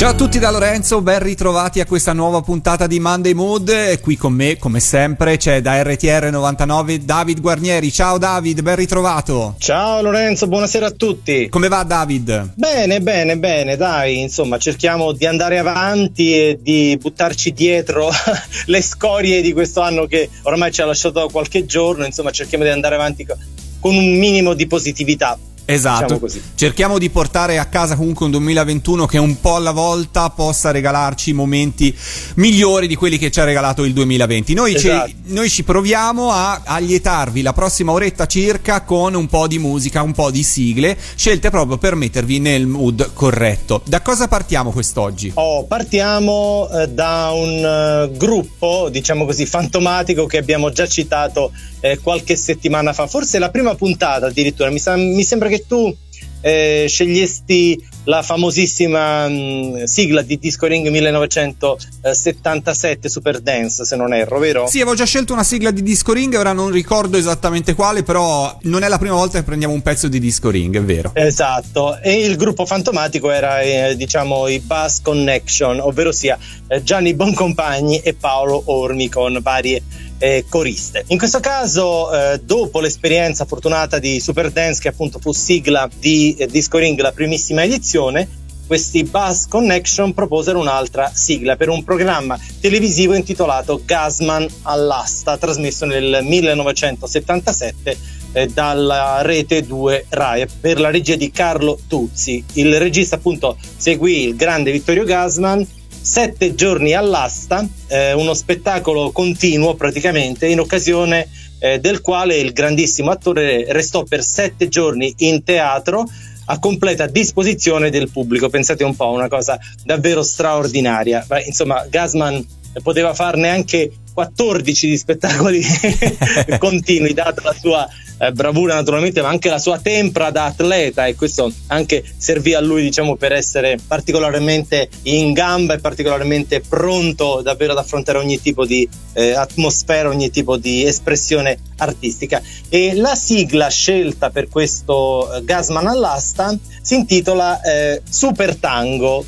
Ciao a tutti da Lorenzo, ben ritrovati a questa nuova puntata di Monday Mood. Qui con me, come sempre, c'è da RTR 99 David Guarnieri. Ciao David, ben ritrovato. Ciao Lorenzo, buonasera a tutti. Come va David? Bene, bene, bene, dai, insomma, cerchiamo di andare avanti e di buttarci dietro le scorie di questo anno che ormai ci ha lasciato qualche giorno, insomma, cerchiamo di andare avanti con un minimo di positività. Esatto, diciamo cerchiamo di portare a casa comunque un 2021 che un po' alla volta possa regalarci momenti migliori di quelli che ci ha regalato il 2020. Noi, esatto. ci, noi ci, proviamo a allietarvi la prossima oretta circa con un po' di musica, un po' di sigle, scelte proprio per mettervi nel mood corretto. Da cosa partiamo quest'oggi? Oh, partiamo eh, da un uh, gruppo, diciamo così, fantomatico che abbiamo già citato eh, qualche settimana fa, forse la prima puntata addirittura, mi, sa, mi sembra che tu eh, scegliesti la famosissima mh, mm, sigla di Disco Ring 1977 Super Dance, se non erro, vero? Sì, avevo già scelto una sigla di Disco Ring, ora non ricordo esattamente quale, però non è la prima volta che prendiamo un pezzo di Disco Ring, è vero. Esatto, e il gruppo fantomatico era, eh, diciamo, i Bass Connection, ovvero sia eh, Gianni Boncompagni e Paolo Ormi con varie eh, coriste. In questo caso, eh, dopo l'esperienza fortunata di Super Dance, che appunto fu sigla di eh, Disco Ring, la primissima edizione, questi Buzz Connection proposero un'altra sigla per un programma televisivo intitolato Gasman all'asta, trasmesso nel 1977 eh, dalla rete 2 Rai per la regia di Carlo Tuzzi. Il regista appunto seguì il grande Vittorio Gasman sette giorni all'asta, eh, uno spettacolo continuo praticamente, in occasione eh, del quale il grandissimo attore restò per sette giorni in teatro a completa disposizione del pubblico. Pensate un po', una cosa davvero straordinaria. Beh, insomma, Gasman poteva farne anche 14 di spettacoli continui, data la sua eh, bravura naturalmente, ma anche la sua tempra da atleta e questo anche servì a lui, diciamo, per essere particolarmente in gamba e particolarmente pronto davvero ad affrontare ogni tipo di eh, atmosfera, ogni tipo di espressione artistica. E la sigla scelta per questo eh, Gasman all'asta si intitola eh, Super Tango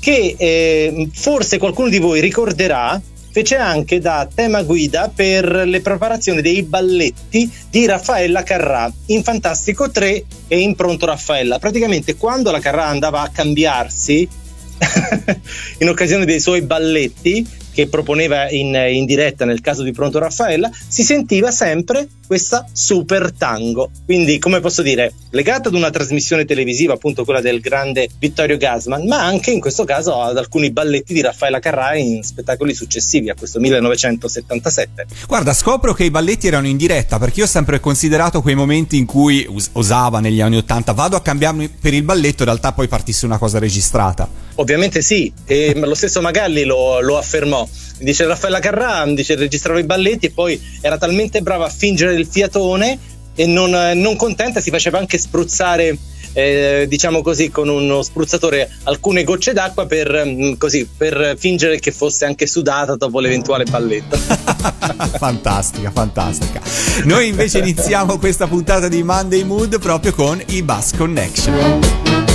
che eh, forse qualcuno di voi ricorderà fece anche da tema guida per le preparazioni dei balletti di Raffaella Carrà in Fantastico 3 e in Pronto Raffaella. Praticamente quando la Carrà andava a cambiarsi in occasione dei suoi balletti, che proponeva in, in, diretta nel caso di Pronto Raffaella, si sentiva sempre questa super tango. Quindi, come posso dire, legata ad una trasmissione televisiva, appunto quella del grande Vittorio Gasman, ma anche in questo caso ad alcuni balletti di Raffaella Carrà in spettacoli successivi a questo 1977. Guarda, scopro che i balletti erano in diretta perché io ho sempre considerato quei momenti in cui us- osava negli anni 80, vado a cambiarmi per il balletto, in realtà poi partisse una cosa registrata. Ovviamente sì, e lo stesso Magalli lo, lo affermò Dice Raffaella Carrà, dice registrava i balletti e poi era talmente brava a fingere il fiatone e non, non contenta si faceva anche spruzzare eh, diciamo così, con uno spruzzatore alcune gocce d'acqua per, mm, così, per fingere che fosse anche sudata dopo l'eventuale balletto. fantastica, fantastica. Noi invece iniziamo questa puntata di Monday Mood proprio con i Bass Connection.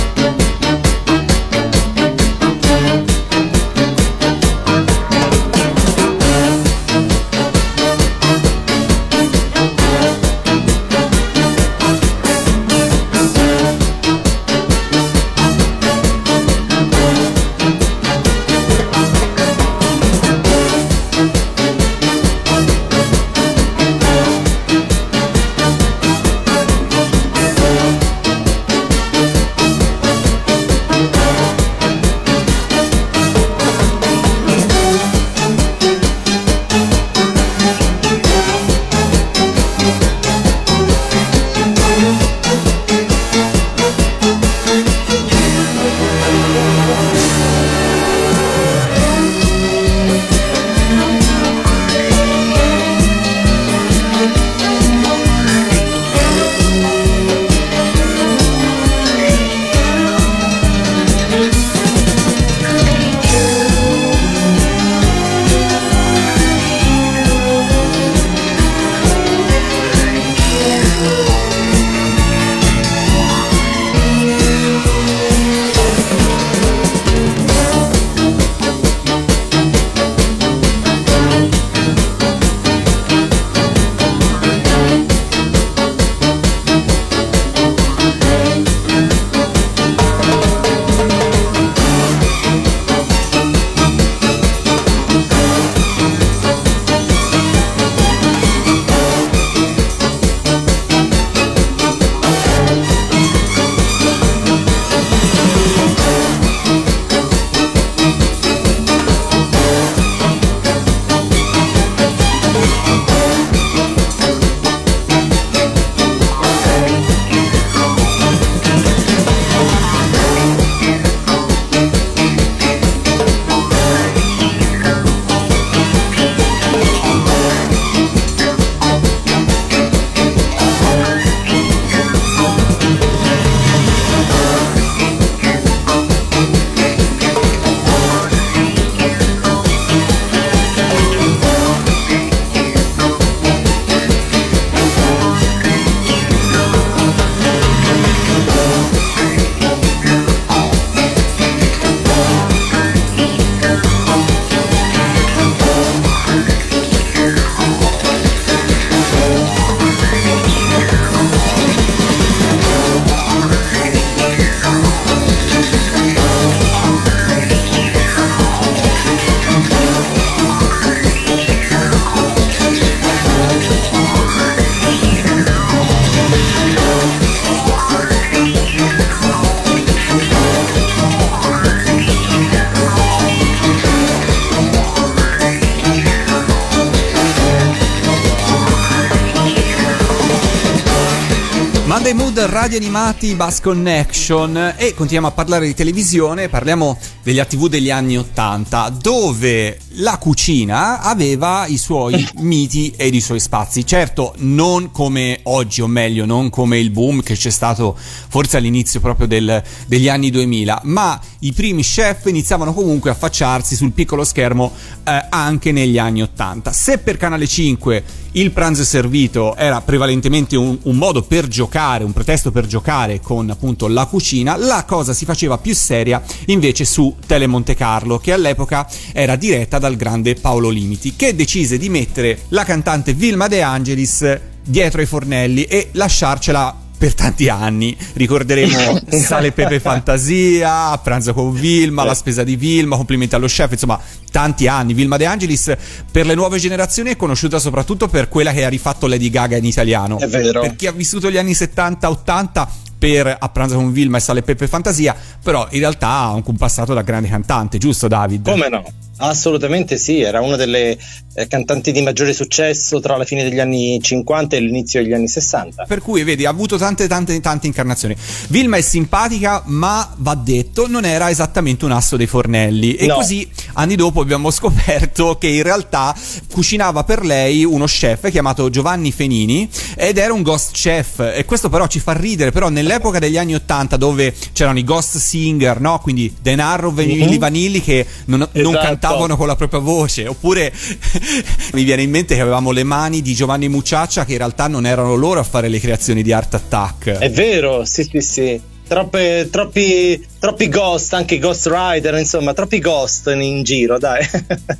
Radio Animati Bass Connection. E continuiamo a parlare di televisione, parliamo degli ATV degli anni 80 dove la cucina aveva i suoi miti ed i suoi spazi. Certo, non come oggi, o meglio, non come il boom che c'è stato forse all'inizio proprio del, degli anni 2000, ma i primi chef iniziavano comunque a affacciarsi sul piccolo schermo eh, anche negli anni 80. Se per Canale 5 il pranzo servito era prevalentemente un, un, modo per giocare, un pretesto per giocare con appunto la cucina, la cosa si faceva più seria invece su Tele Monte Carlo, che all'epoca era diretta dal grande Paolo Limiti, che decise di mettere la cantante Vilma De Angelis dietro ai fornelli e lasciarcela per tanti anni. Ricorderemo Sale Pepe Fantasia, Pranzo con Vilma, La spesa di Vilma, Complimenti allo chef, insomma, tanti anni. Vilma De Angelis per le nuove generazioni è conosciuta soprattutto per quella che ha rifatto Lady Gaga in italiano. È vero. Per chi ha vissuto gli anni 70-80 per A pranzo con Vilma e Sale Pepe Fantasia, però in realtà ha anche un passato da grande cantante, giusto David? Come no? Assolutamente sì, era una delle eh, cantanti di maggiore successo tra la fine degli anni 50 e l'inizio degli anni 60. Per cui, vedi, ha avuto tante, tante, tante incarnazioni. Vilma è simpatica, ma va detto, non era esattamente un asso dei fornelli. E no. così, anni dopo, abbiamo scoperto che in realtà cucinava per lei uno chef chiamato Giovanni Fenini ed era un ghost chef. E questo però ci fa ridere, però nell'epoca degli anni 80 dove c'erano i ghost singer, no? Quindi Denaro, Vanilli, mm-hmm. Vanilli che non, esatto. non cantavano cantavano con la propria voce. Oppure mi viene in mente che avevamo le mani di Giovanni Mucciaccia che in realtà non erano loro a fare le creazioni di Art Attack. È vero, sì, sì, sì. Troppe, troppi troppi ghost, anche Ghost Rider, insomma, troppi ghost in giro, dai.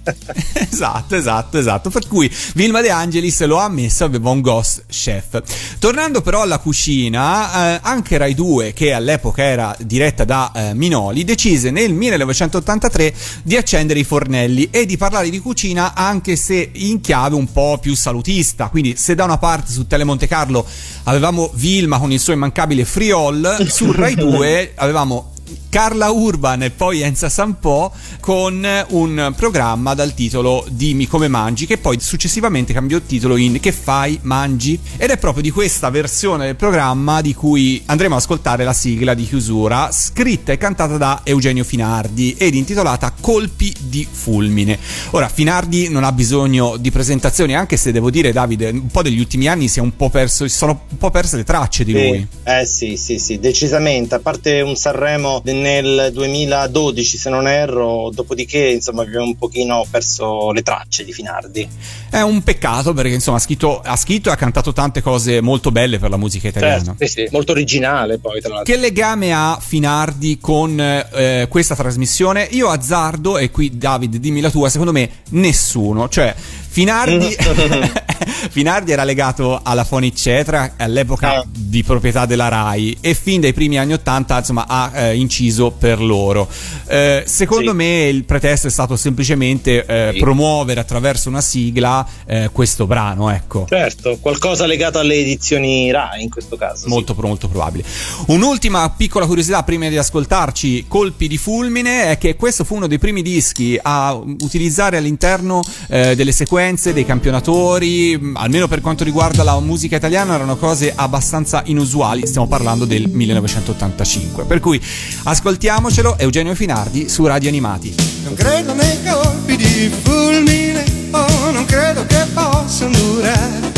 esatto, esatto, esatto. Per cui Vilma De Angelis lo ha ammesso, aveva un ghost chef. Tornando però alla cucina, eh, anche Rai 2, che all'epoca era diretta da eh, Minoli, decise nel 1983 di accendere i fornelli e di parlare di cucina anche se in chiave un po' più salutista. Quindi se da una parte su Tele Monte Carlo avevamo Vilma con il suo immancabile Friol, su Rai 2 avevamo Carla Urban e poi Enza Sampo con un programma dal titolo Dimmi come mangi che poi successivamente cambiò titolo in Che fai mangi ed è proprio di questa versione del programma di cui andremo ad ascoltare la sigla di chiusura scritta e cantata da Eugenio Finardi ed intitolata Colpi di fulmine. Ora Finardi non ha bisogno di presentazioni anche se devo dire Davide un po' degli ultimi anni si, è un po perso, sono un po' perse le tracce di sì. lui. Eh sì sì sì decisamente a parte un Sanremo nel 2012 se non erro, dopodiché insomma abbiamo un pochino perso le tracce di Finardi. È un peccato perché insomma ha scritto, ha scritto e ha cantato tante cose molto belle per la musica italiana. Certo, sì, sì, molto originale poi tra l'altro. Che legame ha Finardi con eh, questa trasmissione? Io azzardo, e qui David dimmi la tua, secondo me nessuno, cioè Finardi, Finardi era legato alla Fonic Cetra all'epoca eh. di proprietà della RAI e fin dai primi anni 80 insomma ha eh, inciso per loro. Eh, secondo sì. me il pretesto è stato semplicemente eh, sì. promuovere attraverso una sigla eh, questo brano, ecco. Certo, qualcosa legato alle edizioni RAI in questo caso. Molto, sì. molto probabile. Un'ultima piccola curiosità prima di ascoltarci Colpi di fulmine è che questo fu uno dei primi dischi a utilizzare all'interno eh, delle sequenze sequenze, dei campionatori, almeno per quanto riguarda la musica italiana, erano cose abbastanza inusuali. Stiamo parlando del 1985. Per cui ascoltiamocelo, Eugenio Finardi su Radio Animati. Non credo nei colpi di fulmine, oh, non credo che possano durare.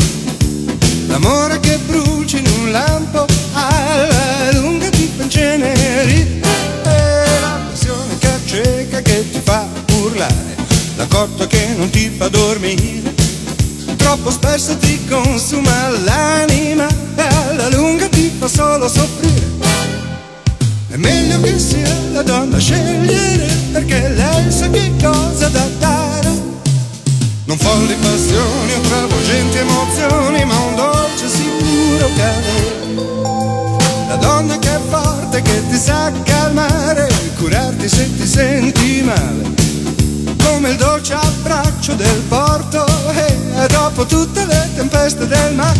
L'amore che brucia in un lampo alla lunga ti fa cotta che non ti fa dormire, troppo spesso ti consuma l'anima e alla lunga ti fa solo soffrire. È meglio che sia la donna a scegliere perché lei sa che cosa da dare. Non folli passioni o travolgenti emozioni, ma un dolce sicuro cadere. La donna che è forte, che ti sa calmare, curarti se ti senti male come il dolce abbraccio del porto e dopo tutte le tempeste del mare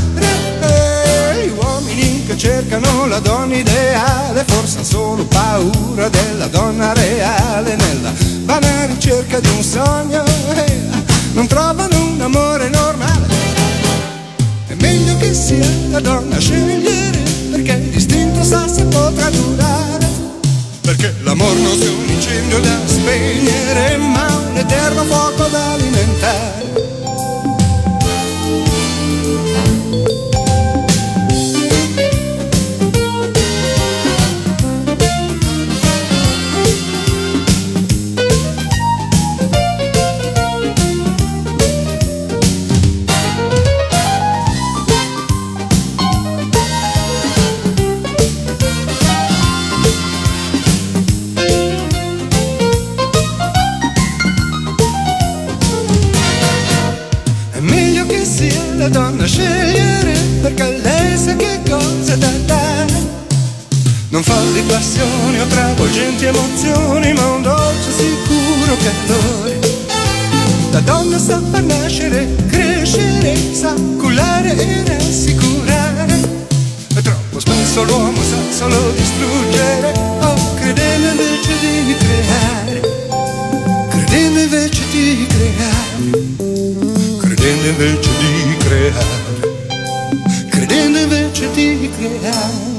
e gli uomini che cercano la donna ideale forse hanno solo paura della donna reale nella vana ricerca di un sogno e non trovano un amore normale. È meglio che sia la donna a scegliere perché perché l'amor non è un incendio da spegnere ma un eterno fuoco da alimentare Non fa di passioni o travolgenti emozioni, ma un dolce sicuro calore. La donna sa far nascere, crescere, sa cullare e rassicurare. E troppo spesso l'uomo sa solo distruggere, oh, credendo invece di creare. Credendo invece di creare credendo invece di creare, credendo invece di creare.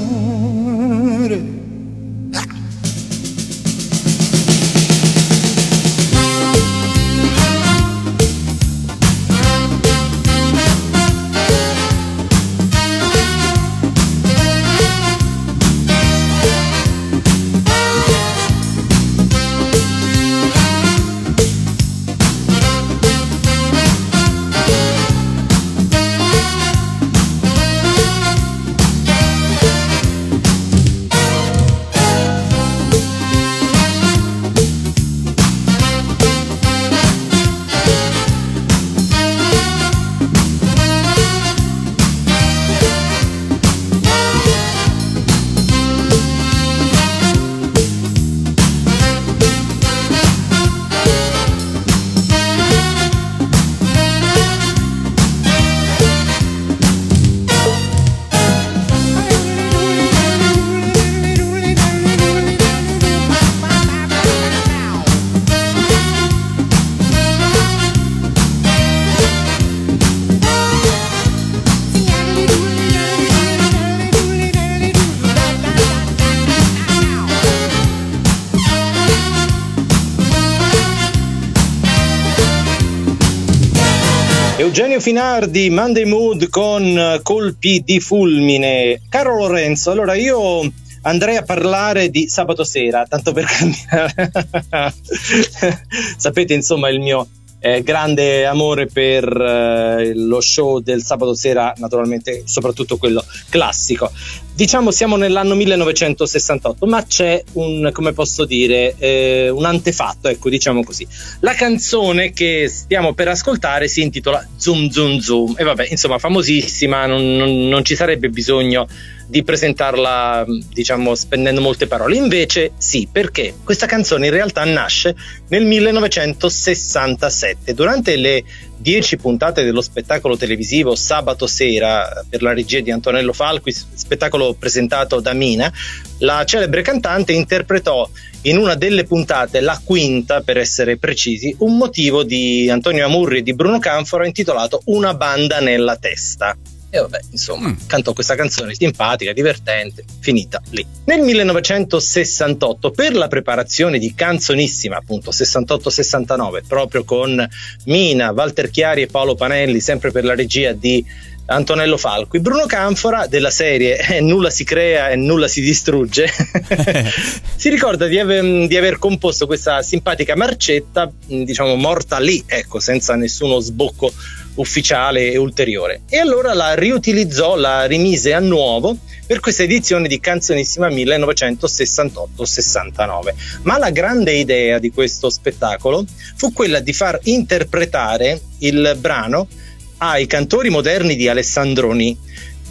Finardi, Monday Mood con colpi di fulmine. Caro Lorenzo, allora io andrei a parlare di sabato sera, tanto per cambiare. Sapete, insomma, il mio eh, grande amore per eh, lo show del sabato sera, naturalmente, soprattutto quello classico. Diciamo siamo nell'anno 1968, ma c'è un, come posso dire, eh, un antefatto, ecco, diciamo così. La canzone che stiamo per ascoltare si intitola Zoom Zoom Zoom e vabbè, insomma, famosissima, non, non, non ci sarebbe bisogno di presentarla, diciamo, spendendo molte parole. Invece sì, perché questa canzone in realtà nasce nel 1967, durante le dieci puntate dello spettacolo televisivo Sabato sera per la regia di Antonello Falqui, spettacolo presentato da Mina, la celebre cantante interpretò in una delle puntate, la quinta per essere precisi, un motivo di Antonio Amurri e di Bruno Canfora intitolato Una banda nella testa. E vabbè, insomma, mm. cantò questa canzone simpatica, divertente, finita lì. Nel 1968, per la preparazione di Canzonissima, appunto 68-69, proprio con Mina, Walter Chiari e Paolo Panelli, sempre per la regia di Antonello Falqui, Bruno Canfora della serie eh, Nulla si crea e nulla si distrugge si ricorda di aver, di aver, composto questa simpatica marcetta diciamo morta lì ecco senza nessuno sbocco ufficiale e ulteriore. E allora la riutilizzò la rimise a nuovo per questa edizione di Canzonissima 1968-69 ma la grande idea di questo spettacolo fu quella di far interpretare il brano ai cantori moderni di Alessandroni,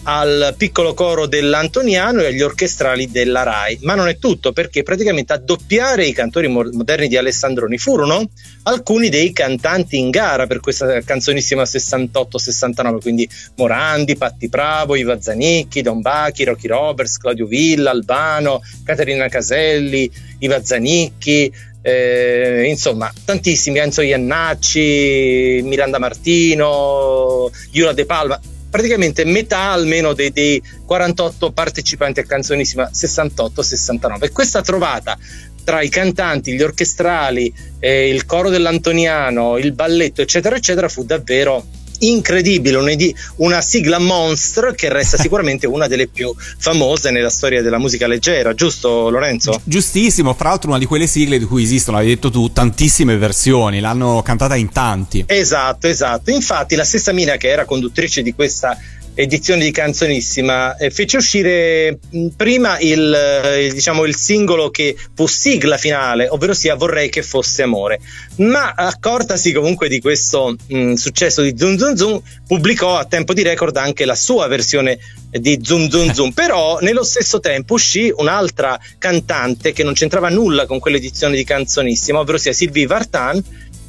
al piccolo coro dell'Antoniano e agli orchestrali della RAI. Ma non è tutto, perché praticamente a doppiare i cantori moderni di Alessandroni furono alcuni dei cantanti in gara per questa canzonissima 68-69, quindi Morandi, Patti Bravo, Iva Zanicchi, Don Bachi, Rocky Roberts, Claudio Villa, Albano, Caterina Caselli, Iva Zanicchi, eh, insomma, tantissimi, Enzo Iannacci, Miranda Martino, Iura De Palma, praticamente metà almeno dei, dei 48 partecipanti a Canzonissima 68-69. Questa trovata tra i cantanti, gli orchestrali, eh, il coro dell'Antoniano, il balletto, eccetera, eccetera, fu davvero incredibile, una sigla monster che resta sicuramente una delle più famose nella storia della musica leggera, giusto Lorenzo? Giustissimo, fra l'altro una di quelle sigle di cui esistono, hai detto tu, tantissime versioni, l'hanno cantata in tanti. Esatto, esatto. Infatti la stessa Mina che era conduttrice di questa edizione di Canzonissima eh, fece uscire mh, prima il, eh, diciamo, il singolo che fu sigla finale, ovvero sia Vorrei che fosse amore. Ma accortasi comunque di questo mh, successo di Zoom Zoom Zoom, pubblicò a tempo di record anche la sua versione di Zoom Zoom Zoom. Però nello stesso tempo uscì un'altra cantante che non c'entrava nulla con quell'edizione di Canzonissima, ovvero sia Sylvie Vartan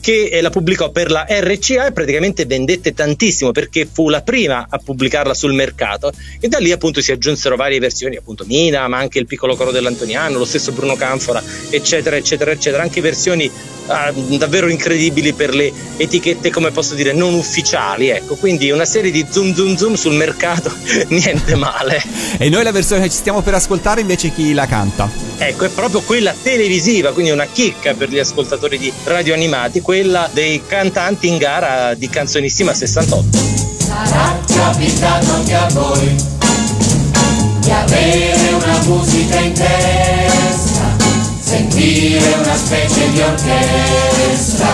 che eh, la pubblicò per la RCA e praticamente vendette tantissimo perché fu la prima a pubblicarla sul mercato e da lì appunto si aggiunsero varie versioni, appunto Mina, ma anche il piccolo coro dell'Antoniano, lo stesso Bruno Canfora, eccetera, eccetera, eccetera, anche versioni ah, davvero incredibili per le etichette, come posso dire, non ufficiali, ecco, quindi una serie di zoom zoom zoom sul mercato, niente male. E noi la versione che ci stiamo per ascoltare invece chi la canta? Ecco, è proprio quella televisiva, quindi una chicca per gli ascoltatori di radio animati, quella dei cantanti in gara di Canzonissima 68. Sarà capitato anche a voi di avere una musica in testa, sentire una specie di orchestra,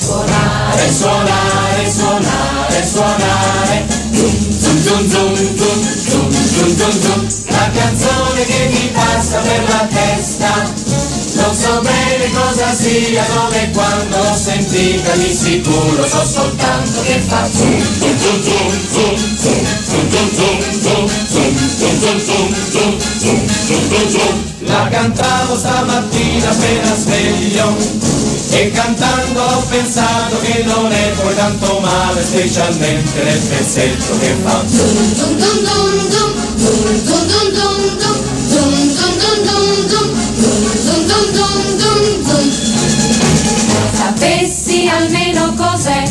suonare, suonare, suonare, suonare, zum zum zum zum zum zum zum zum, la canzone che mi passa per la testa non so bene cosa sia, dove e quando l'ho sentita, di sicuro so soltanto che fa zoom, zoom, zoom, zoom, zoom, zoom, zoom, zoom, zoom, zoom, zoom, zoom, zoom, zoom, zoom, zoom, zoom. La cantavo stamattina appena sveglio e cantando ho pensato che non è poi tanto male, specialmente nel pezzetto che fa zoom, zoom, zoom, zoom, zoom, zoom, zoom, zoom, zoom, zoom, Sapessi almeno cos'è,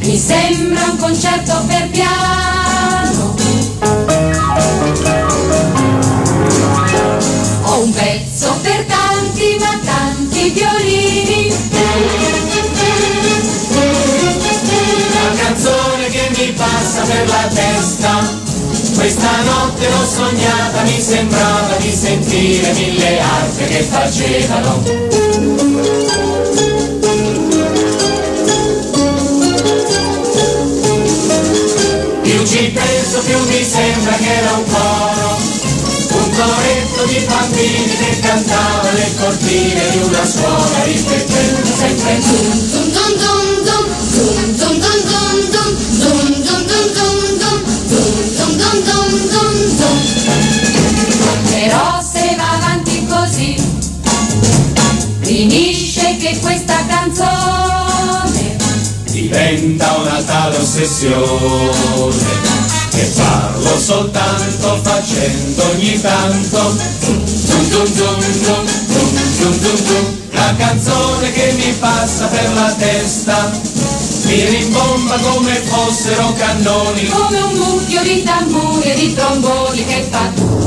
mi sembra un concerto per piano. Ho un pezzo per tanti, ma tanti violini. La canzone che mi passa per la testa questa notte l'ho sognata, mi sembrava di sentire mille altre che facevano. Più ci penso più mi sembra che era un coro, un coretto di bambini che cantava nel cortile di una scuola ripetendo sempre zum zum zum zum zum zum zum zum zum zum canzone. Diventa una tale ossessione. Che parlo soltanto facendo ogni tanto. Dum dum dum dum dum dum dum la canzone che mi passa per la testa. Mi rimbomba come fossero cannoni. Come un mucchio di tamburi e di tromboni che fa.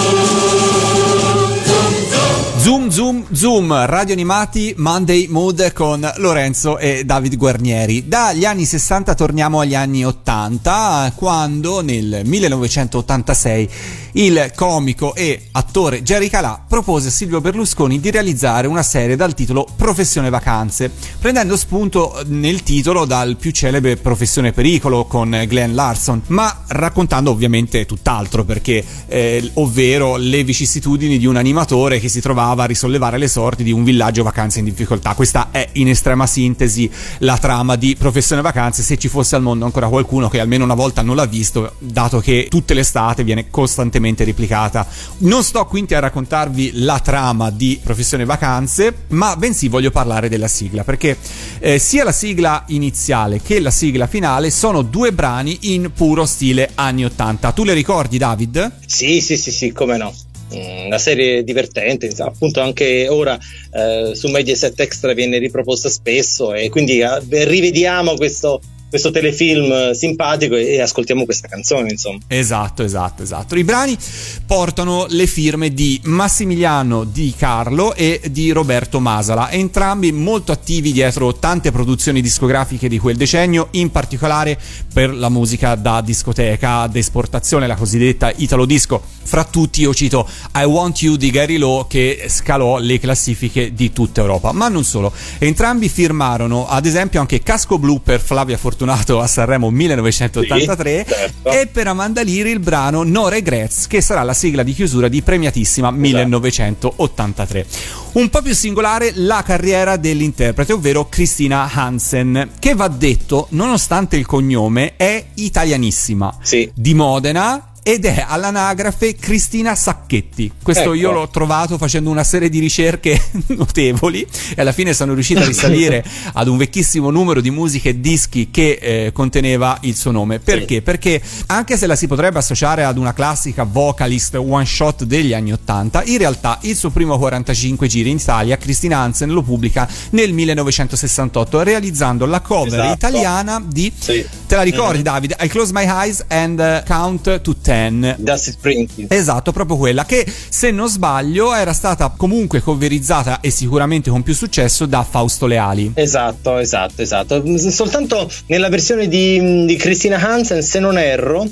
Zoom Zoom radio animati Monday Mood con Lorenzo e David Guarnieri. Dagli anni 60 torniamo agli anni 80, quando nel 1986 il comico e attore Jerry Calà propose a Silvio Berlusconi di realizzare una serie dal titolo Professione Vacanze, prendendo spunto nel titolo dal più celebre Professione Pericolo con Glenn Larson, ma raccontando ovviamente tutt'altro perché, eh, ovvero le vicissitudini di un animatore che si trovava a risollevare le sorti di un villaggio vacanze in difficoltà. Questa è in estrema sintesi la trama di Professione Vacanze, se ci fosse al mondo ancora qualcuno che almeno una volta non l'ha visto, dato che tutte le estate viene costantemente recentemente replicata. Non sto quindi a raccontarvi la trama di Professione Vacanze, ma bensì voglio parlare della sigla, perché eh, sia la sigla iniziale che la sigla finale sono due brani in puro stile anni 80. Tu le ricordi, David? Sì, sì, sì, sì, come no mm, una serie divertente, appunto anche ora eh, su Mediaset Extra viene riproposta spesso e quindi eh, rivediamo questo, questo telefilm simpatico e, ascoltiamo questa canzone, insomma. Esatto, esatto, esatto. I brani portano le firme di Massimiliano Di Carlo e di Roberto Masala, entrambi molto attivi dietro tante produzioni discografiche di quel decennio, in particolare per la musica da discoteca d'esportazione, la cosiddetta Italo Disco. Fra tutti io cito I Want You di Gary Lowe che scalò le classifiche di tutta Europa, ma non solo. Entrambi firmarono ad esempio anche Casco Blu per Flavia Fortunato fortunato a Sanremo 1983 sì, certo. e per Amanda Liri il brano No Regrets che sarà la sigla di chiusura di Premiatissima esatto. 1983. Un po' più singolare la carriera dell'interprete, ovvero Cristina Hansen, che va detto, nonostante il cognome, è italianissima. Sì. Di Modena, ed è all'anagrafe Cristina Sacchetti. Questo ecco. io l'ho trovato facendo una serie di ricerche notevoli e alla fine sono riuscito a risalire ad un vecchissimo numero di musiche e dischi che eh, conteneva il suo nome. Perché? Sì. Perché anche se la si potrebbe associare ad una classica vocalist one shot degli anni 80, in realtà il suo primo 45 giri in Italia Cristina Hansen lo pubblica nel 1968 realizzando la cover esatto. italiana di sì. Te la ricordi mm-hmm. Davide? I close my eyes and uh, count to ten 10. Dusty Springfield. Esatto, proprio quella che se non sbaglio era stata comunque coverizzata e sicuramente con più successo da Fausto Leali. Esatto, esatto, esatto. Soltanto nella versione di, di Christina Hansen, se non erro,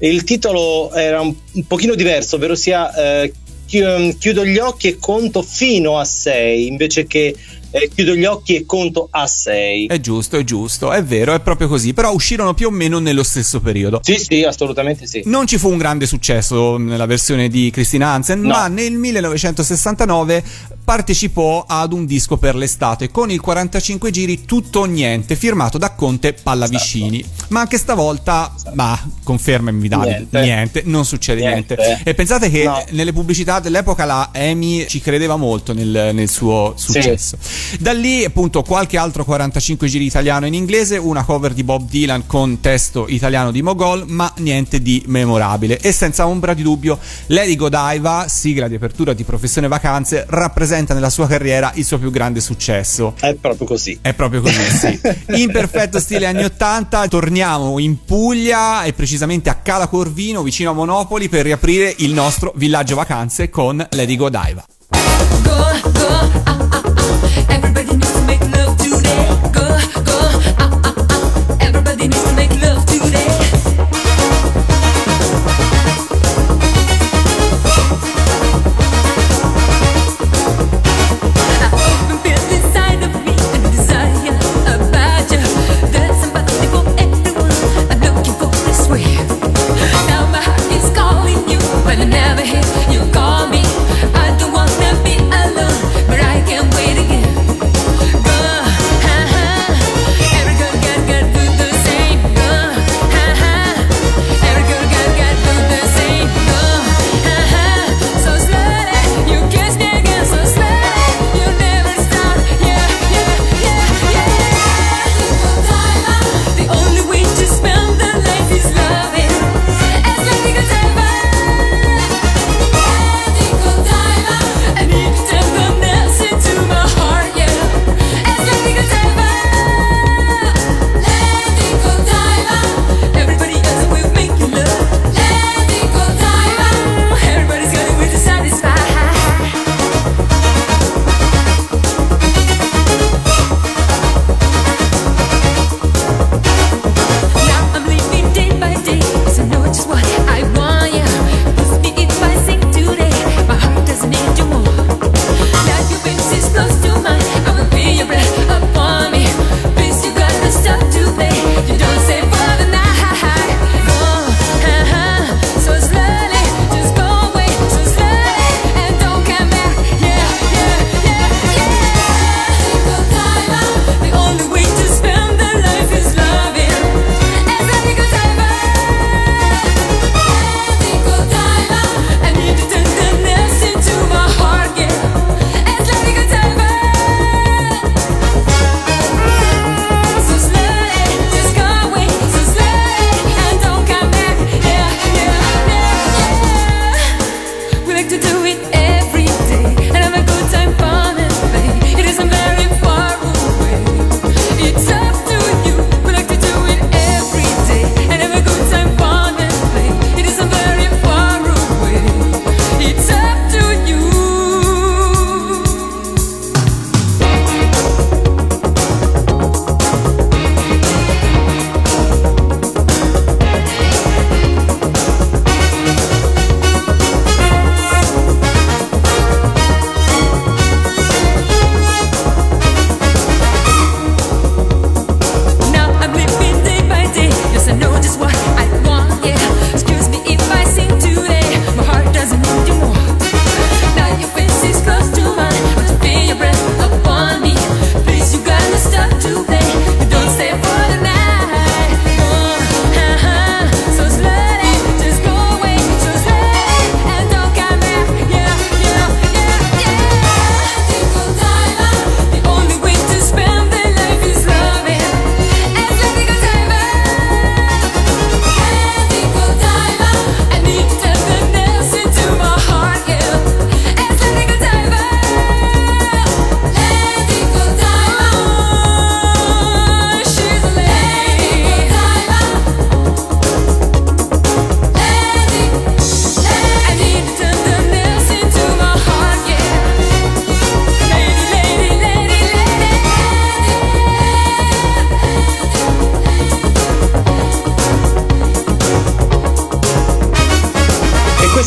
il titolo era un, un pochino diverso, ovvero sia eh, chiudo gli occhi e conto fino a 6 invece che eh, chiudo gli occhi e conto a 6. È giusto, è giusto, è vero, è proprio così, però uscirono più o meno nello stesso periodo. Sì, sì, assolutamente sì. Non ci fu un grande successo nella versione di Christina Hansen, no. ma nel 1969 partecipò ad un disco per l'estate con il 45 giri tutto o niente firmato da Conte Pallavicini esatto. Ma anche stavolta ma confermami Davide niente. niente, non succede niente. niente. e pensate che no. nelle pubblicità dell'epoca la Amy ci credeva molto nel, nel suo successo sì. da lì appunto qualche altro 45 giri italiano in inglese una cover di Bob Dylan con testo italiano di Mogol ma niente di memorabile e senza ombra di dubbio Lady Godiva sigla di apertura di Professione Vacanze rappresenta rappresenta nella sua carriera il suo più grande successo. È proprio così. È proprio così, sì. In perfetto stile anni 80 torniamo in Puglia e precisamente a Cala Corvino vicino a Monopoli per riaprire il nostro villaggio vacanze con Lady Godiva. Go, go,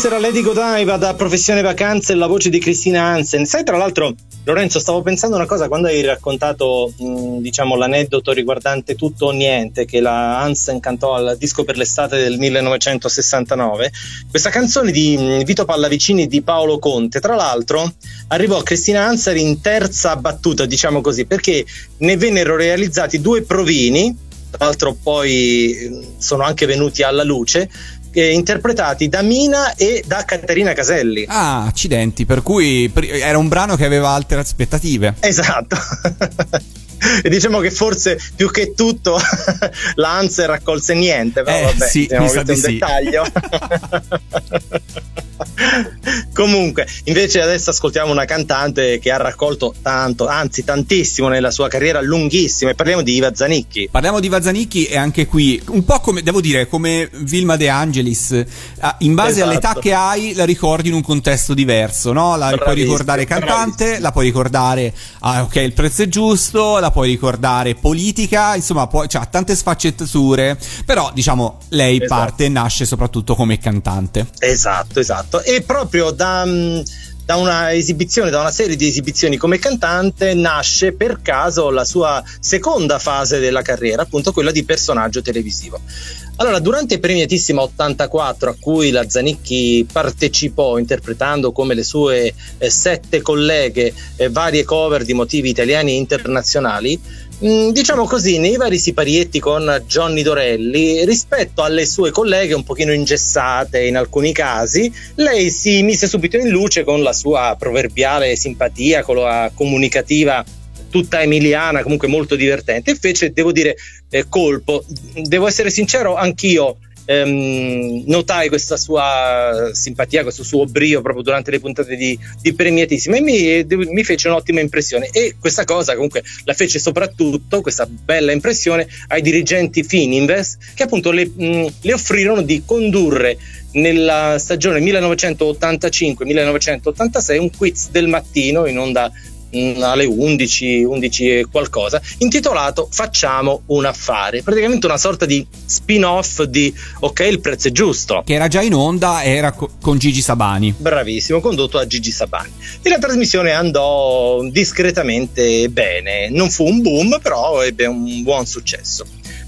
era Lady Godiva da Professione Vacanze e la voce di Cristina Hansen. Sai, tra l'altro, Lorenzo, stavo pensando una cosa quando hai raccontato, mh, diciamo, l'aneddoto riguardante tutto o niente che la Hansen cantò al disco per l'estate del 1969. Questa canzone di Vito Pallavicini di Paolo Conte, tra l'altro, arrivò a Cristina Hansen in terza battuta, diciamo così, perché ne vennero realizzati due provini, tra l'altro poi sono anche venuti alla luce eh, interpretati da Mina e da Caterina Caselli. Ah, accidenti, per cui era un brano che aveva altre aspettative. Esatto. e diciamo che forse più che tutto l'Anse raccolse niente, però eh, vabbè, sì, diciamo questo è un sì. dettaglio. Comunque, invece adesso ascoltiamo una cantante che ha raccolto tanto, anzi tantissimo nella sua carriera lunghissima e parliamo di Iva Zanicchi. Parliamo di Vazzanicchi e anche qui un po' come, devo dire, come Vilma De Angelis, in base Esatto. all'età che hai la ricordi in un contesto diverso, no? La puoi Bravissimo, ricordare cantante, bravissimo. la puoi ricordare, ah, ok, il prezzo è giusto, la puoi ricordare politica, insomma, poi, cioè, ha tante sfaccettature, però diciamo lei Esatto. parte e nasce soprattutto come cantante. Esatto, esatto. E proprio da, mh, da una esibizione, da una serie di esibizioni come cantante, nasce per caso la sua seconda fase della carriera, appunto quella di personaggio televisivo. Allora, durante il premiatissima 84 a cui la Zanicchi partecipò interpretando come le sue eh, sette colleghe eh, varie cover di motivi italiani e internazionali, diciamo così, nei vari siparietti con Johnny Dorelli, rispetto alle sue colleghe un pochino ingessate in alcuni casi, lei si mise subito in luce con la sua proverbiale simpatia, con la comunicativa tutta emiliana, comunque molto divertente. E fece, devo dire, eh, colpo. Devo essere sincero, anch'io ehm, notai questa sua simpatia, questo suo brio proprio durante le puntate di, di Premiatissima e mi, mi fece un'ottima impressione. E questa cosa comunque la fece soprattutto, questa bella impressione, ai dirigenti Fininvest che appunto le, mh, le offrirono di condurre nella stagione 1985-1986 un quiz del mattino in onda alle 11, 11 e qualcosa, intitolato Facciamo un affare, praticamente una sorta di spin-off di Ok, il prezzo è giusto. Che era già in onda, era co- con Gigi Sabani. Bravissimo, condotto da Gigi Sabani. E la trasmissione andò discretamente bene. Non fu un boom, però ebbe un buon successo.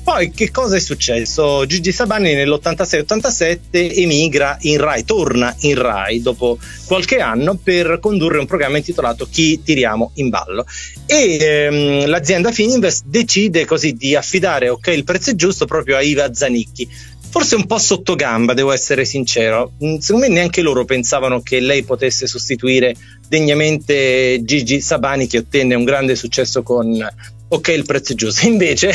Poi che cosa è successo? Gigi Sabani nell'86-87 emigra in Rai, torna in Rai dopo qualche anno per condurre un programma intitolato Chi tiriamo in ballo. E ehm, l'azienda Fininvest decide così di affidare Ok, il prezzo giusto proprio a Iva Zanicchi. Forse un po' sotto gamba, devo essere sincero. Mm, Secondo me neanche loro pensavano che lei potesse sostituire degnamente Gigi Sabani che ottenne un grande successo con Ok, il prezzo è giusto. Invece,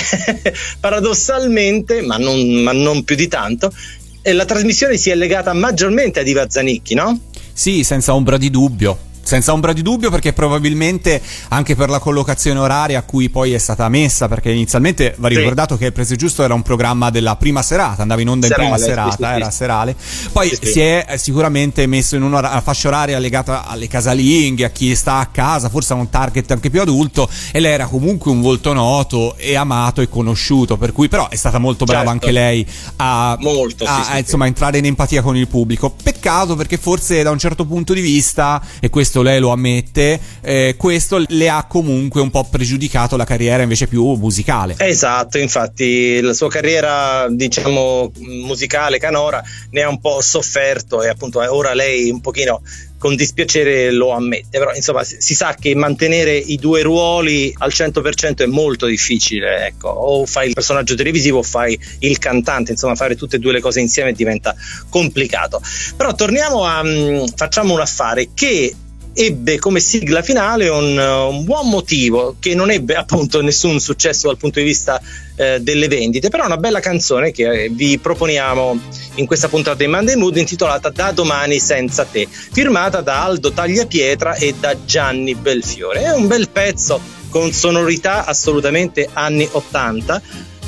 paradossalmente, ma non, ma non più di tanto, eh, la trasmissione si è legata maggiormente ad Iva Zanicchi, no? Sì, senza ombra di dubbio. Senza ombra di dubbio perché probabilmente anche per la collocazione oraria a cui poi è stata messa, perché inizialmente va Sì. ricordato che il prezzo giusto era un programma della prima serata, andava in onda in Serale, prima sì, serata, sì, sì. era serale. Poi Sì, sì. si è eh, sicuramente messo in una fascia oraria legata alle casalinghe, a chi sta a casa, forse a un target anche più adulto e lei era comunque un volto noto e amato e conosciuto, per cui però è stata molto brava Certo. anche lei a, Molto, sì, a- sì, a, sì. insomma, entrare in empatia con il pubblico. Peccato perché forse da un certo punto di vista, e questo lei lo ammette, eh, questo le ha comunque un po' pregiudicato la carriera invece più musicale. Esatto, infatti la sua carriera, diciamo, musicale canora ne ha un po' sofferto e appunto ora lei un pochino con dispiacere lo ammette, però insomma si si sa che mantenere i due ruoli al 100% è molto difficile, ecco, o fai il personaggio televisivo o fai il cantante, insomma fare tutte e due le cose insieme diventa complicato. Però torniamo a mm, facciamo un affare che ebbe come sigla finale un, un buon motivo che non ebbe appunto nessun successo dal punto di vista eh, delle vendite, però una bella canzone che eh, vi proponiamo in questa puntata di Monday Mood intitolata Da domani senza te, firmata da Aldo Tagliapietra e da Gianni Belfiore. È un bel pezzo con sonorità assolutamente anni 80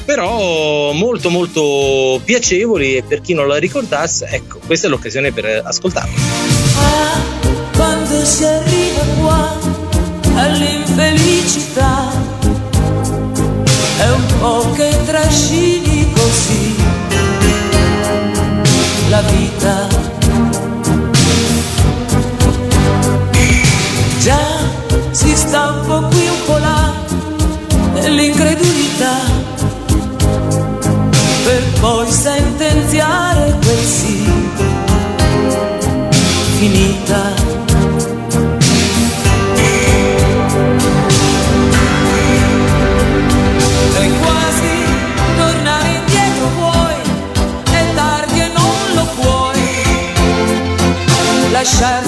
però molto molto piacevoli e per chi non la ricordasse ecco questa è l'occasione per ascoltarlo Ah, quando si arriva qua all'infelicità è un po' che trascini così la vita. Già si sta un po' qui, un po' là, nell'incredulità, per poi sentenziare Yaşar.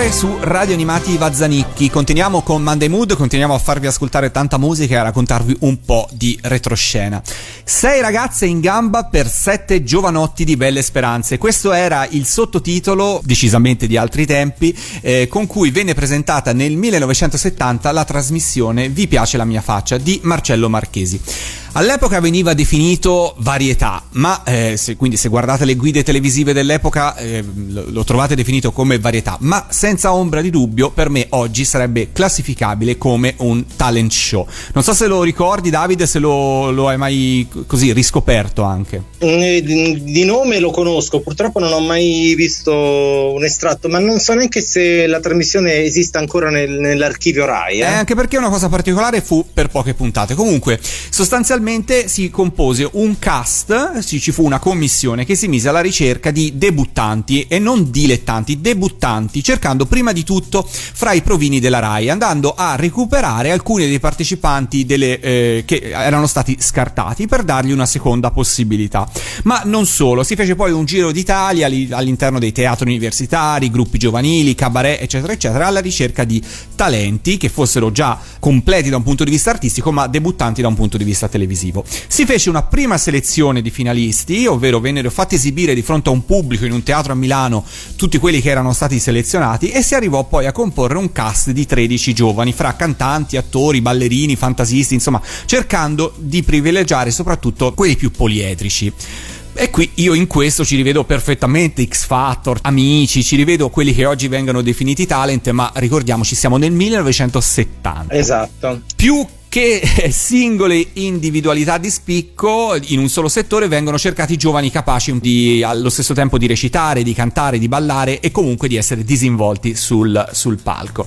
Affare su Radio Animati Vazzanicchi. Continuiamo con Monday Mood, continuiamo a farvi ascoltare tanta musica e a raccontarvi un po' di retroscena. Sei ragazze in gamba per sette giovanotti di belle speranze. Questo era il sottotitolo, decisamente di altri tempi, eh, con cui venne presentata nel 1970 la trasmissione Vi piace la mia faccia di Marcello Marchesi. All'epoca veniva definito varietà, ma eh, se, quindi se guardate le guide televisive dell'epoca eh, lo, lo trovate definito come varietà, ma senza ombra di dubbio per me oggi sarebbe classificabile come un talent show. Non so se lo ricordi Davide, se lo, lo hai mai così riscoperto anche. Eh, Di di nome lo conosco, purtroppo non ho mai visto un estratto, ma non so neanche se la trasmissione esista ancora nel- nell'archivio Rai. Eh, Eh. anche perché una cosa particolare fu per poche puntate. Comunque, sostanzialmente si compose un cast, ci fu una commissione che si mise alla ricerca di debuttanti e non dilettanti, debuttanti, cercando prima di tutto fra i provini della RAI, andando a recuperare alcuni dei partecipanti delle, eh, che erano stati scartati per dargli una seconda possibilità. Ma non solo, si fece poi un giro d'Italia li- all'interno dei teatri universitari, gruppi giovanili, cabaret, eccetera, eccetera, alla ricerca di talenti che fossero già completi da un punto di vista artistico, ma debuttanti da un punto di vista televisivo. Si fece una prima selezione di finalisti, ovvero vennero fatti esibire di fronte a un pubblico in un teatro a Milano tutti quelli che erano stati selezionati e si arrivò poi a comporre un cast di 13 giovani fra cantanti, attori, ballerini, fantasisti, insomma, cercando di privilegiare soprattutto quelli più poliedrici. E qui io in questo ci rivedo perfettamente X Factor, amici, ci rivedo quelli che oggi vengono definiti talent, ma ricordiamoci siamo nel 1970. Esatto. Più che singole individualità di spicco in un solo settore vengono cercati giovani capaci di, allo stesso tempo di recitare, di cantare, di ballare e comunque di essere disinvolti sul, sul palco.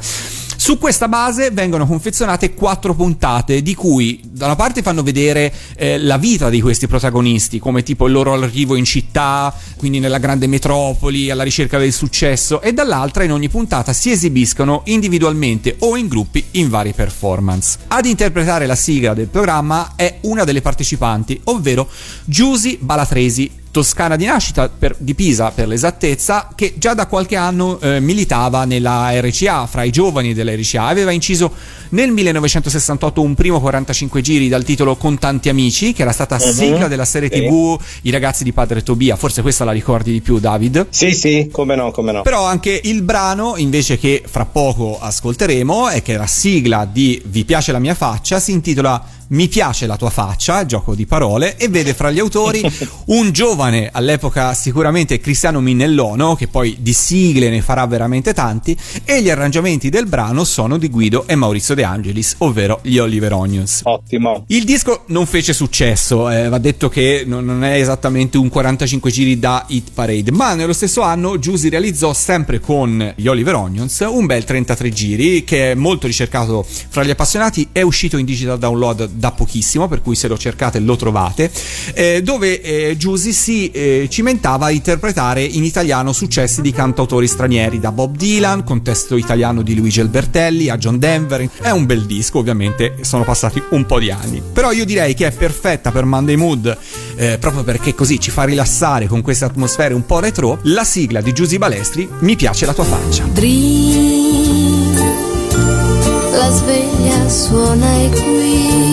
Su questa base vengono confezionate quattro puntate, di cui da una parte fanno vedere eh, la vita di questi protagonisti, come tipo il loro arrivo in città, quindi nella grande metropoli, alla ricerca del successo, e dall'altra in ogni puntata si esibiscono individualmente o in gruppi in varie performance. Ad interpretare la sigla del programma è una delle partecipanti, ovvero Giusy Balatresi, toscana di nascita, per, di Pisa per l'esattezza, che già da qualche anno eh, militava nella RCA, fra i giovani della RCA, aveva inciso nel 1968 un primo 45 giri dal titolo Con tanti amici, che era stata Mhm. sigla della serie Sì. tv I ragazzi di padre Tobia, forse questa la ricordi di più David? Sì, sì, come no, come no. Però anche il brano, invece che fra poco ascolteremo, e che è la sigla di Vi piace la mia faccia, si intitola Mi piace la tua faccia, gioco di parole, e vede fra gli autori un giovane, all'epoca sicuramente Cristiano Minellono, che poi di sigle ne farà veramente tanti, e gli arrangiamenti del brano sono di Guido e Maurizio De Angelis, ovvero gli Oliver Onions. Ottimo. Il disco non fece successo, eh, va detto che non non è esattamente un 45 giri da hit parade, ma nello stesso anno Giusy realizzò sempre con gli Oliver Onions un bel 33 giri che è molto ricercato fra gli appassionati, è uscito in digital download da pochissimo, per cui se lo cercate lo trovate, eh, dove eh, Giusy si eh, cimentava a interpretare in italiano successi di cantautori stranieri, da Bob Dylan, contesto italiano di Luigi Albertelli, a John Denver. È un bel disco, ovviamente sono passati un po' di anni. Però io direi che è perfetta per Monday Mood, eh, proprio perché così ci fa rilassare con queste atmosfere un po' retro. La sigla di Giusy Balestri, Mi piace la tua faccia. Dream, la sveglia suona e qui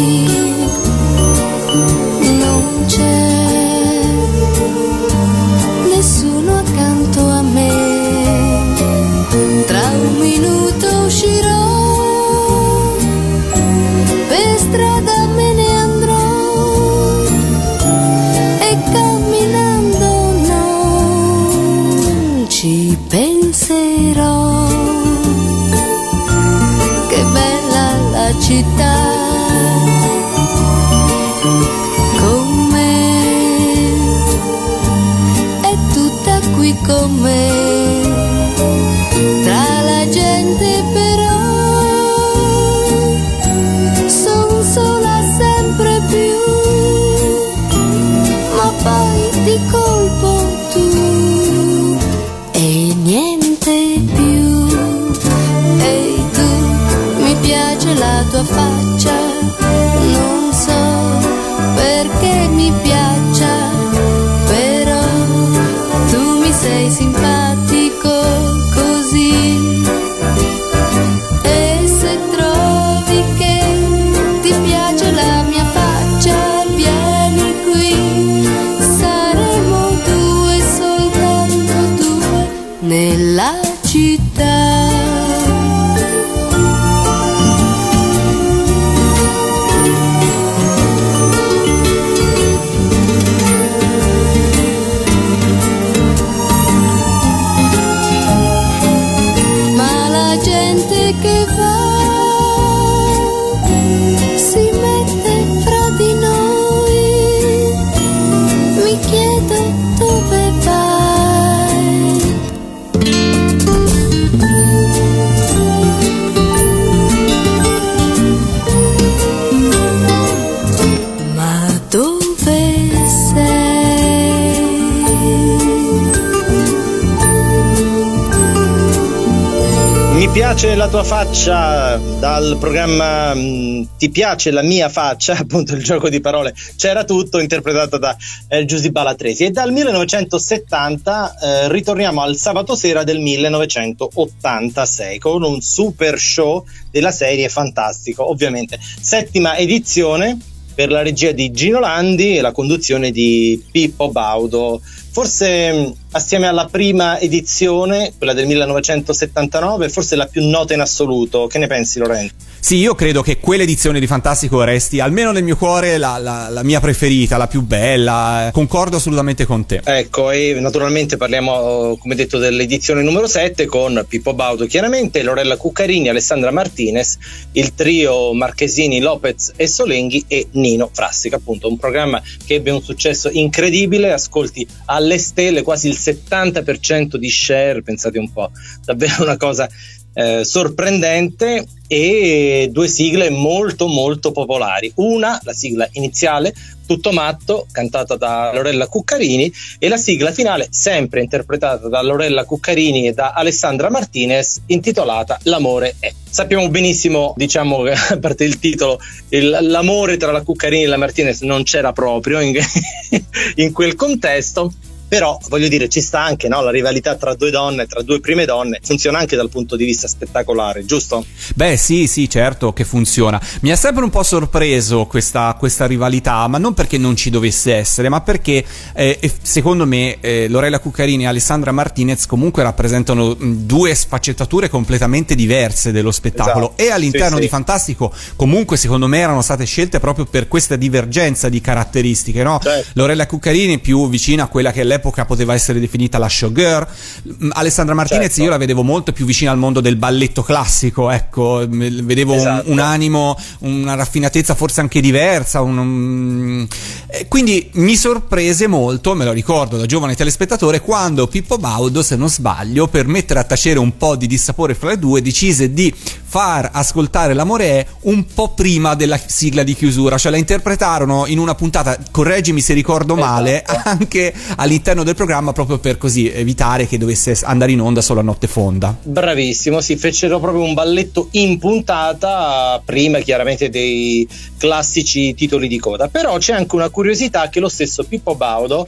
città. Con me è tutta qui con me piace la tua faccia dal programma mm, Ti piace la mia faccia, appunto il gioco di parole, c'era tutto interpretato da eh, Giusy Balatresi. E dal 1970 eh, ritorniamo al sabato sera del 1986 con un super show della serie fantastico, ovviamente settima edizione per la regia di Gino Landi e la conduzione di Pippo Baudo. Forse mh, assieme alla prima edizione, quella del 1979, forse la più nota in assoluto. Che ne pensi, Lorenzo? Sì, io credo che quell'edizione di Fantastico resti, almeno nel mio cuore, la, la- la mia preferita, la più bella. Concordo assolutamente con te. Ecco, e naturalmente parliamo, come detto, dell'edizione numero 7 con Pippo Baudo, chiaramente, Lorella Cuccarini, Alessandra Martinez, il trio Marchesini, Lopez e Solenghi e Nino Frassica, appunto, un programma che ebbe un successo incredibile, ascolti alle stelle, quasi il 70% di share, pensate un po', davvero una cosa eh, sorprendente e due sigle molto molto popolari. Una, la sigla iniziale, Tutto matto, cantata da Lorella Cuccarini, e la sigla finale, sempre interpretata da Lorella Cuccarini e da Alessandra Martinez, intitolata L'amore è. Sappiamo benissimo, diciamo, a parte il titolo, il- l'amore tra la Cuccarini e la Martinez non c'era proprio in, in quel contesto. Però voglio dire, ci sta anche no? la rivalità tra due donne, tra due prime donne, funziona anche dal punto di vista spettacolare, giusto? Beh, sì, sì, certo che funziona. Mi ha sempre un po' sorpreso questa, questa rivalità, ma non perché non ci dovesse essere, ma perché eh, secondo me eh, Lorella Cuccarini e Alessandra Martinez comunque rappresentano due sfaccettature completamente diverse dello spettacolo Esatto. e all'interno Sì, di sì. Fantastico comunque secondo me erano state scelte proprio per questa divergenza di caratteristiche, no? Certo. Lorella Cuccarini più vicina a quella che all'epoca poteva essere definita la showgirl, Mm, Alessandra Martinez Certo. io la vedevo molto più vicina al mondo del balletto classico, ecco, m- vedevo un- Esatto. un, animo, una raffinatezza forse anche diversa, un- un- eh, quindi mi sorprese molto, me lo ricordo da giovane telespettatore, quando Pippo Baudo, se non sbaglio, per mettere a tacere un po' di dissapore fra le due, decise di far ascoltare l'amore un po' prima della sigla di chiusura, cioè la interpretarono in una puntata, correggimi se ricordo male, Esatto. anche all'interno del programma proprio per così evitare che dovesse andare in onda solo a notte fonda. Bravissimo, si fecero proprio un balletto in puntata prima chiaramente dei classici titoli di coda. Però c'è anche una curiosità che lo stesso Pippo Baudo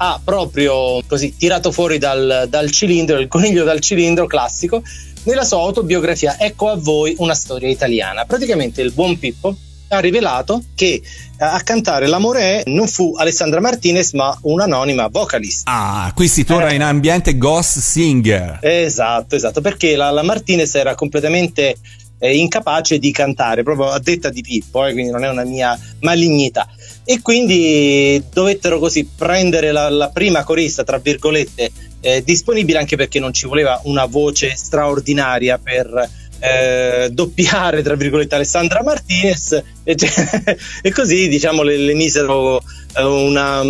ha proprio così tirato fuori dal, dal cilindro, il coniglio dal cilindro classico, nella sua autobiografia Ecco a voi una storia italiana. Praticamente il buon Pippo ha rivelato che a cantare L'amore è non fu Alessandra Martinez ma un'anonima vocalist. Ah, qui si torna Eh. in ambiente ghost singer. Esatto, esatto, perché la, la Martinez era completamente eh, incapace di cantare, proprio a detta di Pippo, eh, quindi non è una mia malignità. E quindi dovettero così prendere la, la prima corista, tra virgolette, eh, disponibile anche perché non ci voleva una voce straordinaria per eh, doppiare, tra virgolette, Alessandra Martinez e, e così diciamo le, le misero eh, una,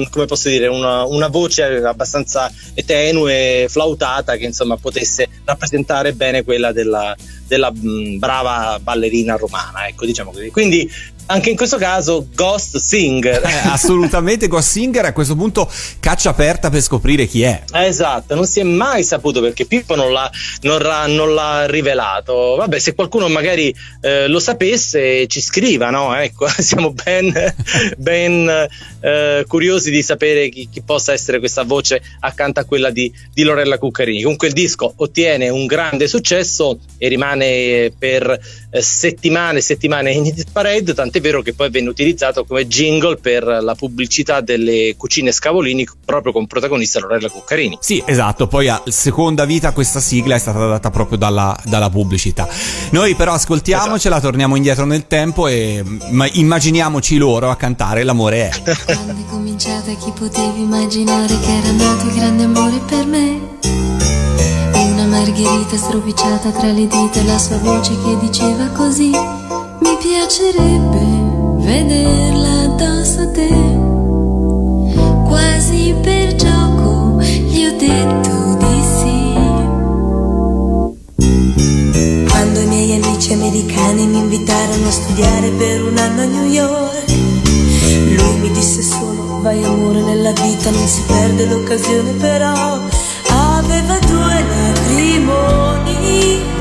dire, una, una voce abbastanza tenue, flautata che insomma potesse rappresentare bene quella della, della mh, brava ballerina romana, ecco diciamo così. Quindi anche in questo caso Ghost Singer. Eh, assolutamente Ghost Singer a questo punto caccia aperta per scoprire chi è. Esatto, non si è mai saputo perché Pippo non l'ha, non ra- non l'ha rivelato. Vabbè, se qualcuno magari eh, lo sapesse, ci scriva, no? Ecco, siamo ben, ben eh, curiosi di sapere chi, chi possa essere questa voce accanto a quella di, di Lorella Cuccarini. Comunque il disco ottiene un grande successo e rimane per eh, settimane e settimane in hit parade, tant'è vero che poi venne utilizzato come jingle per la pubblicità delle cucine Scavolini proprio con protagonista Lorella Cuccarini. Sì, esatto, poi a seconda vita questa sigla è stata data proprio dalla, dalla pubblicità. Noi però ascoltiamocela, torniamo indietro nel tempo e ma- immaginiamoci loro a cantare L'amore è. Quando è cominciata chi potevi immaginare che era nato il grande amore per me? Una margherita stropicciata tra le dita e la sua voce che diceva così piacerebbe vederla addosso a te. Quasi per gioco gli ho detto di sì. Quando i miei amici americani mi invitarono a studiare per un anno a New York, lui mi disse solo, vai amore nella vita, non si perde l'occasione, però aveva due lacrimoni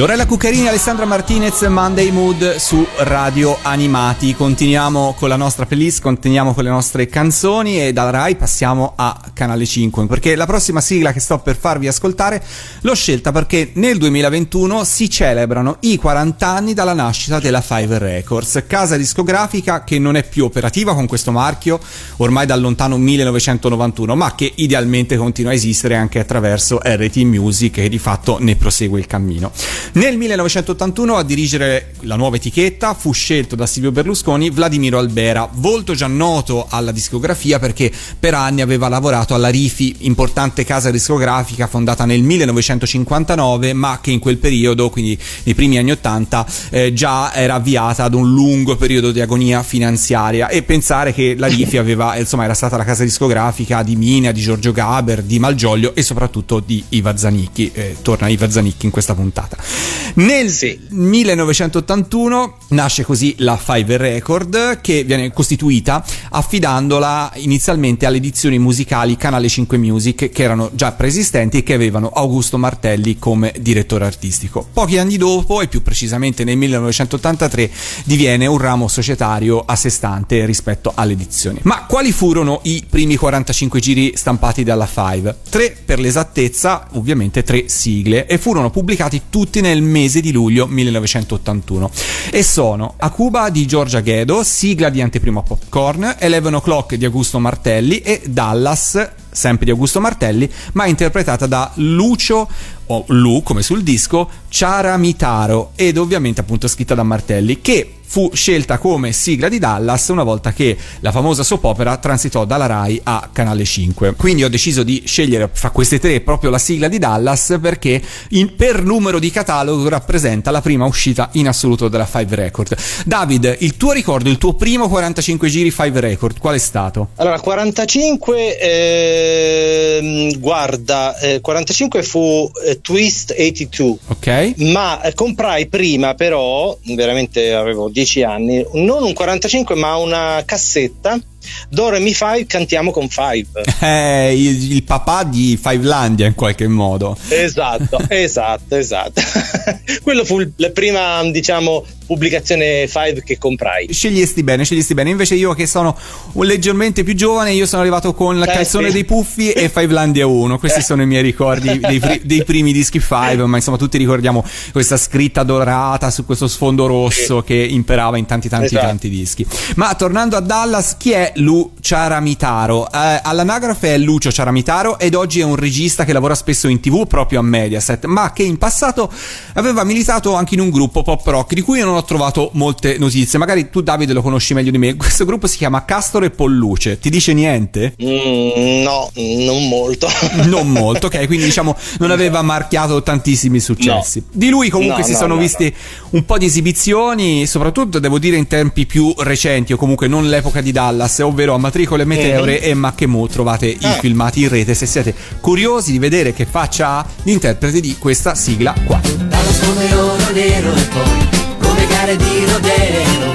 Lorella Cuccarini, Alessandra Martinez, Monday Mood su Radio Animati. Continuiamo con la nostra playlist, continuiamo con le nostre canzoni e dalla Rai passiamo a Canale 5 perché la prossima sigla che sto per farvi ascoltare l'ho scelta perché nel 2021 si celebrano i 40 anni dalla nascita della Five Records, casa discografica che non è più operativa con questo marchio ormai dal lontano 1991, ma che idealmente continua a esistere anche attraverso RT Music e di fatto ne prosegue il cammino. Nel 1981 a dirigere la nuova etichetta fu scelto da Silvio Berlusconi Vladimiro Albera, volto già noto alla discografia perché per anni aveva lavorato alla Rifi, importante casa discografica fondata nel 1959, ma che in quel periodo, quindi nei primi anni 80, eh, già era avviata ad un lungo periodo di agonia finanziaria e pensare che la Rifi aveva, insomma, era stata la casa discografica di Mina, di Giorgio Gaber, di Malgioglio e soprattutto di Iva Zanicchi. Eh, torna Iva Zanicchi in questa puntata. Nel 1981 nasce così la Five Record che viene costituita affidandola inizialmente alle edizioni musicali Canale 5 Music che erano già preesistenti e che avevano Augusto Martelli come direttore artistico. Pochi anni dopo e più precisamente nel 1983 diviene un ramo societario a sé stante rispetto alle edizioni. Ma quali furono i primi 45 giri stampati dalla Five? Tre per l'esattezza, ovviamente tre sigle e furono pubblicati tutti nel mese di luglio 1981 e sono A Cuba di Giorgia Ghedo, sigla di Anteprima Popcorn, Eleven O'Clock di Augusto Martelli e Dallas sempre di Augusto Martelli, ma interpretata da Lucio o Lu come sul disco Ciaramitaro ed ovviamente appunto scritta da Martelli che fu scelta come sigla di Dallas una volta che la famosa soap opera transitò dalla Rai a Canale 5. Quindi ho deciso di scegliere fra queste tre proprio la sigla di Dallas perché in- per numero di catalogo rappresenta la prima uscita in assoluto della Five Record. David, il tuo ricordo, il tuo primo 45 giri Five Record, qual è stato? Allora, 45, ehm, guarda, eh, 45 fu eh, Twist 82, Ok? ma eh, comprai prima però, veramente avevo 10 anni, non un 45 ma una cassetta, Dore Mi Five, cantiamo con Five. Eh, il, il papà di Fivelandia in qualche modo. Esatto, esatto, esatto. Quello fu la prima, diciamo, pubblicazione Five che comprai. Scegliesti bene, scegliesti bene. Invece io che sono un leggermente più giovane, io sono arrivato con la Eh, calzone sì. dei puffi e Fivelandia 1. Questi Eh. sono i miei ricordi dei, dei primi dischi Five, ma insomma tutti ricordiamo questa scritta dorata su questo sfondo rosso che imperava in tanti tanti Esatto. tanti dischi. Ma tornando a Dallas, chi è è Lu Ciaramitaro. Eh, all'anagrafe è Lucio Ciaramitaro ed oggi è un regista che lavora spesso in tv proprio a Mediaset, ma che in passato aveva militato anche in un gruppo pop rock di cui non ho trovato molte notizie. Magari tu Davide lo conosci meglio di me. Questo gruppo si chiama Castore e Polluce. Ti dice niente? Mm, no, non molto. non molto, ok, quindi diciamo non aveva marchiato tantissimi successi. No. Di lui comunque No, si no, sono no, visti un po' di esibizioni, soprattutto devo dire in tempi più recenti o comunque non l'epoca di Dallas, ovvero a Matricole Meteore Mhm. e Mackemù. Trovate i Ah. filmati in rete se siete curiosi di vedere che faccia ha l'interprete di questa sigla qua. Dallas come oro nero e poi come gare di rodeo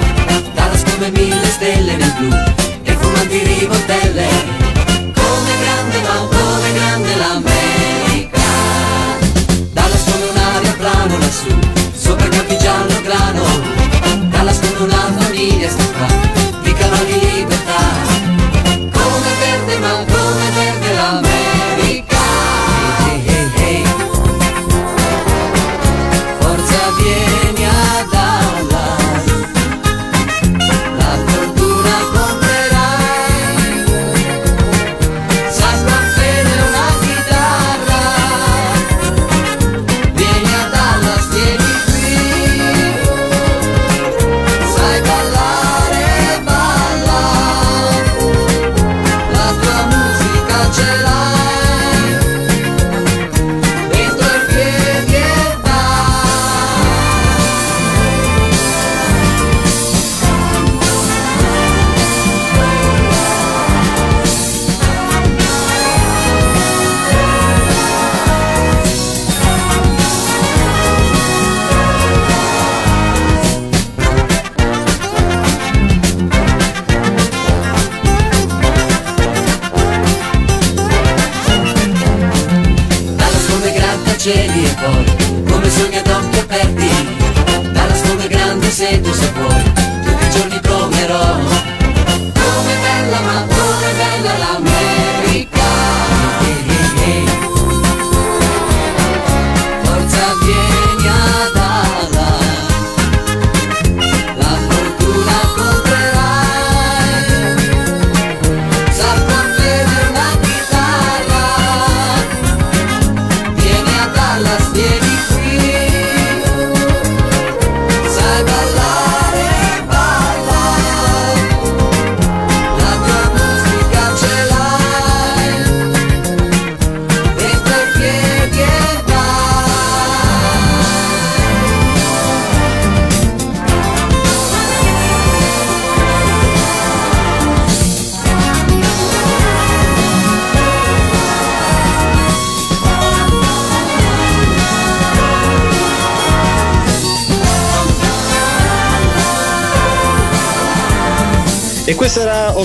Dallas come mille stelle nel blu e fumanti ribotelle Come grande ma come grande l'America Dallas come un aeroplano lassù sopra campi giallo grano Dallas come una famiglia sta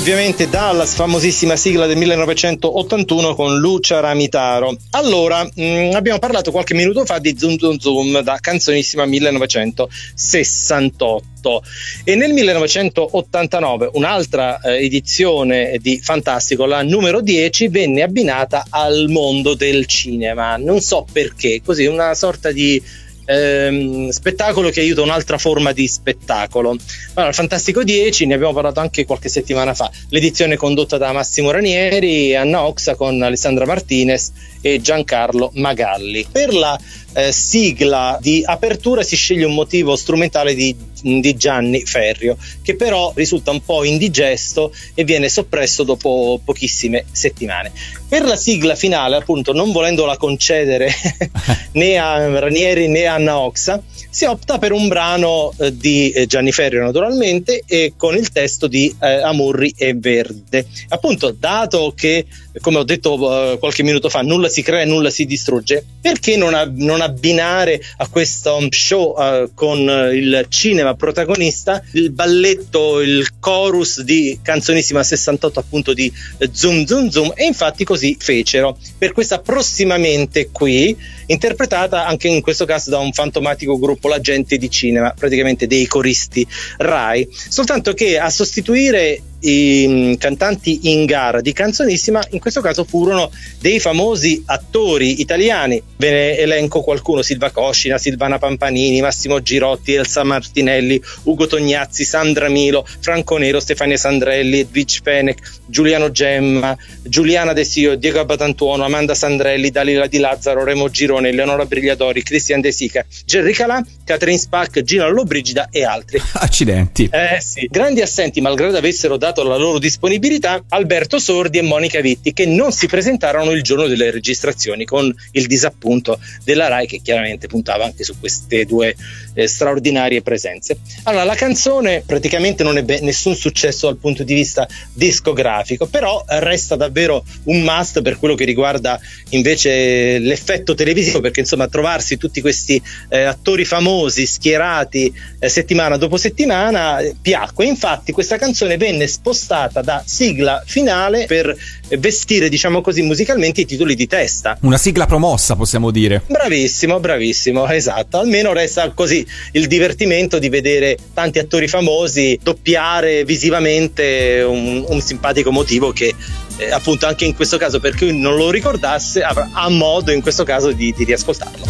ovviamente Dallas, famosissima sigla del 1981 con Lucia Ramitaro. Allora, mh, abbiamo parlato qualche minuto fa di Zoom Zoom Zoom da canzonissima 1968 e nel 1989 un'altra eh, edizione di Fantastico, la numero 10, venne abbinata al mondo del cinema. Non so perché, così una sorta di ehm, spettacolo che aiuta un'altra forma di spettacolo. Allora, il Fantastico 10, ne abbiamo parlato anche qualche settimana fa, l'edizione condotta da Massimo Ranieri, Anna Oxa con Alessandra Martinez e Giancarlo Magalli. Per la eh, sigla di apertura si sceglie un motivo strumentale di, di Gianni Ferrio, che però risulta un po' indigesto e viene soppresso dopo pochissime settimane. Per la sigla finale, appunto, non volendola concedere né a Ranieri né a Anna Oxa, si opta per un brano eh, di eh, Gianni Ferrio naturalmente e con il testo di eh, Amurri e Verde. Appunto, dato che, come ho detto eh, qualche minuto fa, nulla si crea, nulla si distrugge, perché non, a- non abbinare a questo show eh, con eh, il cinema protagonista il balletto, il chorus di canzonissima 68 appunto di Zoom Zoom Zoom? E infatti così fecero. Per questa prossimamente qui interpretata anche in questo caso da un fantomatico gruppo La Gente di Cinema, praticamente dei coristi Rai, soltanto che a sostituire i mh, cantanti in gara di Canzonissima in questo caso furono dei famosi attori italiani. Ve ne elenco qualcuno: Silva Coscina, Silvana Pampanini, Massimo Girotti, Elsa Martinelli, Ugo Tognazzi, Sandra Milo, Franco Nero, Stefania Sandrelli, Edwige Fenech, Giuliano Gemma, Giuliana De Sio, Diego Abbatantuono, Amanda Sandrelli, Dalila Di Lazzaro, Remo Girone, Eleonora Brigliadori, Cristian De Sica, Gerry Calà, Catherine Spack, Gina Lollobrigida e altri. Accidenti. Eh sì, grandi assenti, malgrado avessero dato la loro disponibilità, Alberto Sordi e Monica Vitti, che non si presentarono il giorno delle registrazioni, con il disappunto della Rai, che chiaramente puntava anche su queste due eh, straordinarie presenze. Allora, la canzone praticamente non ebbe nessun successo dal punto di vista discografico, però resta davvero un must per quello che riguarda invece l'effetto televisivo, perché insomma trovarsi tutti questi eh, attori famosi schierati eh, settimana dopo settimana eh, piacque. Infatti questa canzone venne spostata da sigla finale per eh, vestire, diciamo così, musicalmente i titoli di testa. Una sigla promossa, possiamo dire. Bravissimo, bravissimo, esatto. Almeno resta così il divertimento di vedere tanti attori famosi doppiare visivamente un, un simpatico motivo che eh, appunto anche in questo caso per chi non lo ricordasse avrà, ha modo in questo caso di, di riascoltarlo.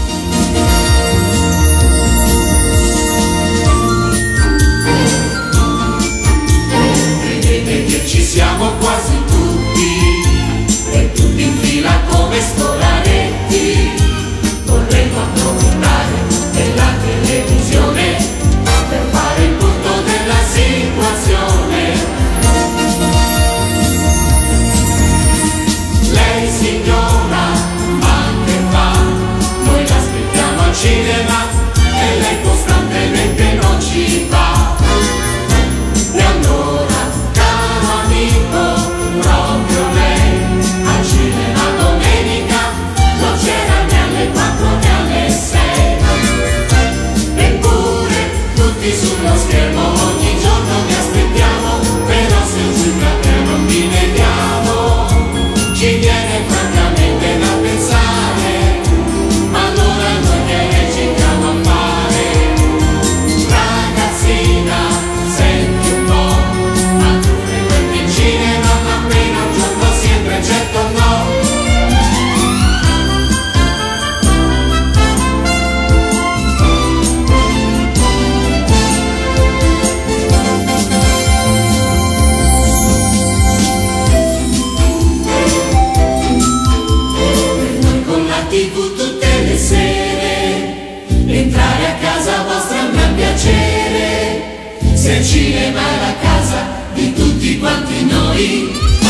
Vedete che ci siamo quasi fila come quanti noi,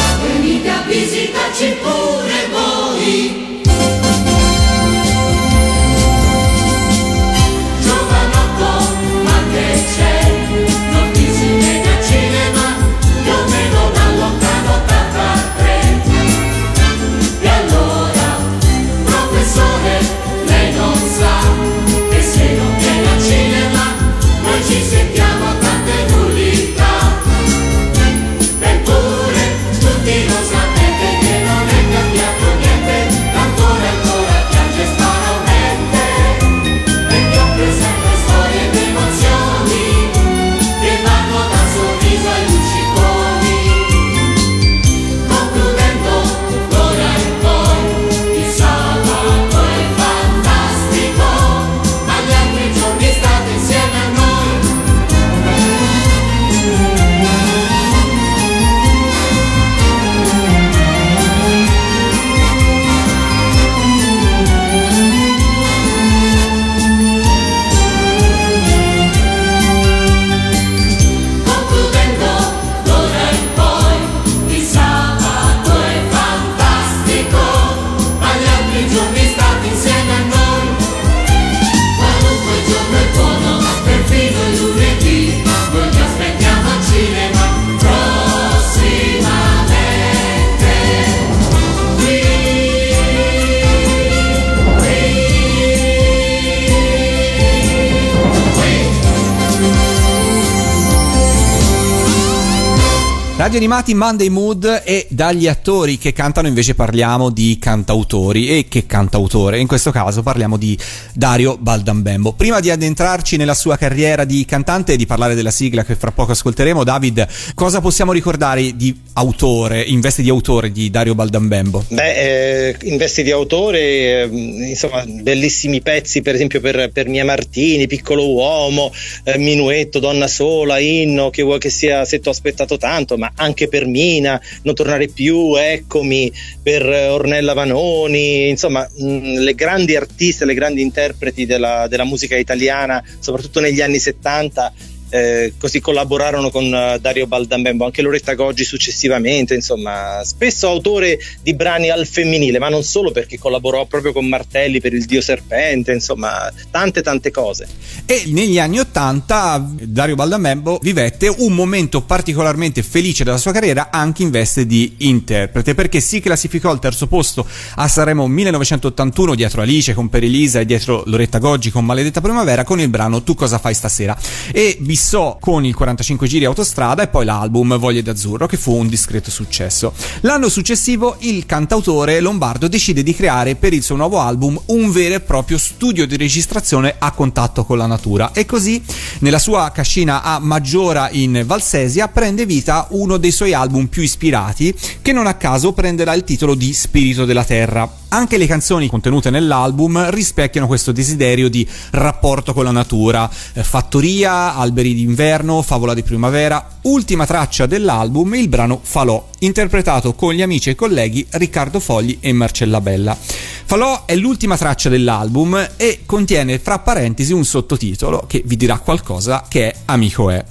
Animati Monday Mood e dagli attori che cantano invece parliamo di cantautori e che cantautore, in questo caso parliamo di Dario Baldambembo. Prima di addentrarci nella sua carriera di cantante e di parlare della sigla che fra poco ascolteremo, David, cosa possiamo ricordare di autore, in veste di autore di Dario Baldambembo? Beh, eh, in veste di autore, eh, insomma, bellissimi pezzi per esempio per, per Mia Martini, Piccolo Uomo, eh, Minuetto, Donna Sola, Inno, che vuoi che sia Se t'ho aspettato tanto, ma anche per Mina, Non tornare più, Eccomi, per Ornella Vanoni, insomma mh, le grandi artiste, le grandi interpreti della, della musica italiana, soprattutto negli anni 70 eh, così collaborarono con uh, Dario Baldambembo, anche Loretta Goggi successivamente, insomma, spesso autore di brani al femminile, ma non solo perché collaborò proprio con Martelli per il Dio Serpente, insomma, tante tante cose. E negli anni Ottanta Dario Baldambembo vivette un momento particolarmente felice della sua carriera anche in veste di interprete, perché si classificò al terzo posto a Sanremo 1981 dietro Alice con Per Elisa e dietro Loretta Goggi con Maledetta Primavera con il brano Tu cosa fai stasera? E vi fissò con il 45 giri autostrada e poi l'album Voglie d'azzurro che fu un discreto successo. L'anno successivo il cantautore lombardo decide di creare per il suo nuovo album un vero e proprio studio di registrazione a contatto con la natura e così nella sua cascina a Maggiora in Valsesia prende vita uno dei suoi album più ispirati che non a caso prenderà il titolo di Spirito della Terra. Anche le canzoni contenute nell'album rispecchiano questo desiderio di rapporto con la natura, eh, fattoria, alberi d'inverno, Favola di primavera, ultima traccia dell'album il brano Falò, interpretato con gli amici e colleghi Riccardo Fogli e Marcella Bella. Falò è l'ultima traccia dell'album e contiene fra parentesi un sottotitolo che vi dirà qualcosa che è Amico è.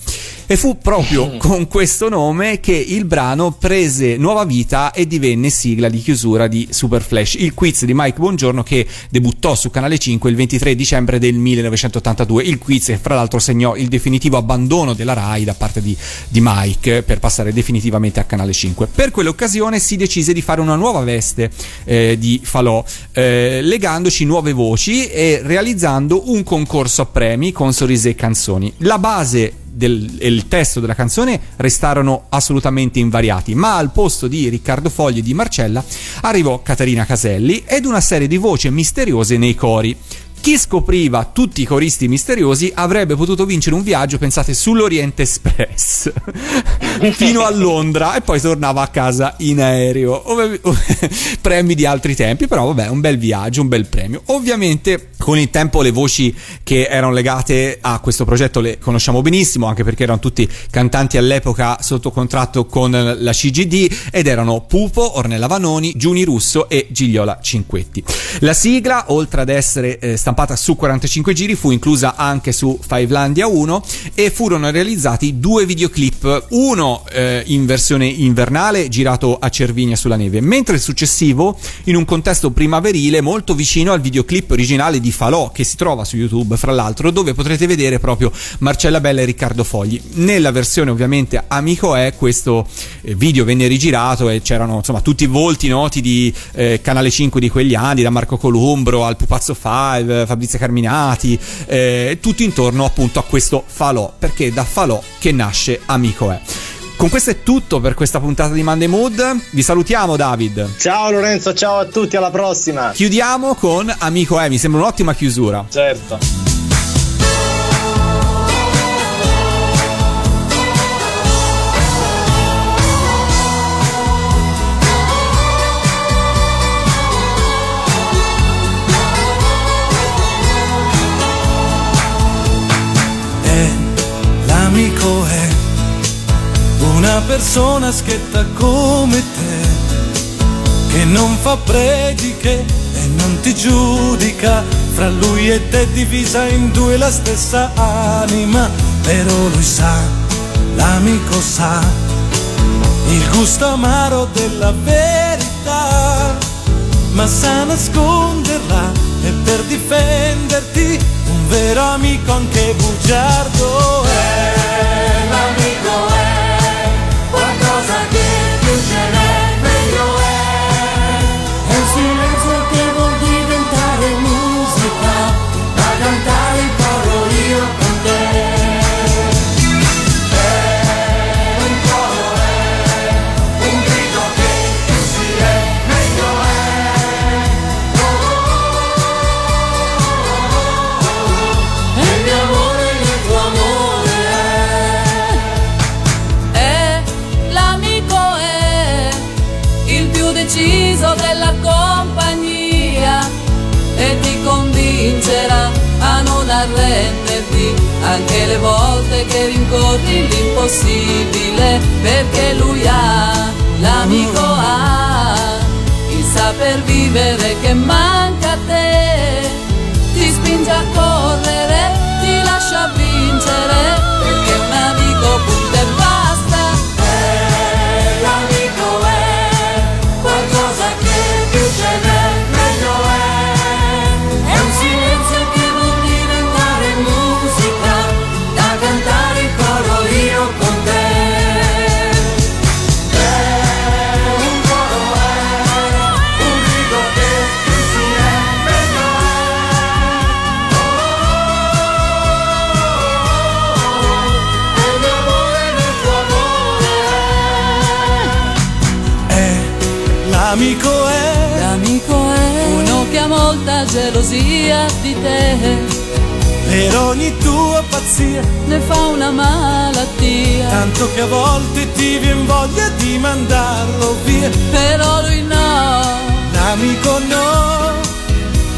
E fu proprio con questo nome che il brano prese nuova vita e divenne sigla di chiusura di Super Flash, il quiz di Mike Buongiorno che debuttò su Canale 5 il 23 dicembre del 1982. Il quiz che fra l'altro segnò il definitivo abbandono della RAI da parte di, di Mike per passare definitivamente a Canale 5. Per quell'occasione si decise di fare una nuova veste eh, di Falò, eh, legandoci nuove voci e realizzando un concorso a premi con sorrisi e canzoni. La base del, e il testo della canzone restarono assolutamente invariati, ma al posto di Riccardo Fogli e di Marcella arrivò Caterina Caselli ed una serie di voci misteriose nei cori. Chi scopriva tutti i coristi misteriosi avrebbe potuto vincere un viaggio, pensate, sull'Oriente Express fino a Londra e poi tornava a casa in aereo. Premi di altri tempi, però vabbè, un bel viaggio, un bel premio. Ovviamente con il tempo le voci che erano legate a questo progetto le conosciamo benissimo, anche perché erano tutti cantanti all'epoca sotto contratto con la CGD ed erano Pupo, Ornella Vanoni, Giuni Russo e Gigliola Cinquetti. La sigla, oltre ad essere eh, stampata su 45 giri, fu inclusa anche su Fivelandia 1 e furono realizzati due videoclip, uno eh, in versione invernale girato a Cervinia sulla neve, mentre il successivo in un contesto primaverile molto vicino al videoclip originale di Falò che si trova su YouTube, fra l'altro, dove potrete vedere proprio Marcella Bella e Riccardo Fogli. Nella versione ovviamente Amico è questo eh, video venne rigirato e c'erano insomma tutti i volti noti di eh, Canale 5 di quegli anni, da Marco Columbro al Pupazzo 5, Fabrizia Carminati, eh, tutto intorno appunto a questo falò, perché da falò che nasce Amico è. Con questo è tutto per questa puntata di Monday Mood. Vi salutiamo, David. Ciao Lorenzo, ciao a tutti, alla prossima. Chiudiamo con Amico è, mi sembra un'ottima chiusura. Certo. Persona schietta come te, che non fa prediche e non ti giudica, fra lui e te divisa in due la stessa anima, però lui sa, l'amico sa, il gusto amaro della verità, ma sa nasconderla e per difenderti un vero amico anche bugiardo è. vincerà a non arrenderti anche le volte che rincorri l'impossibile perché lui ha, l'amico ha, il saper vivere che manca a te, ti spinge a correre, ti lascia vincere gelosia di te, per ogni tua pazzia, ne fa una malattia, tanto che a volte ti vien voglia di mandarlo via. però lui no, L'amico no,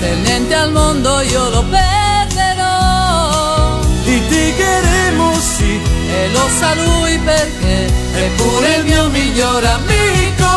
per niente al mondo io lo perderò. litigheremo sì, E lo sa lui perché è pure il mio miglior amico.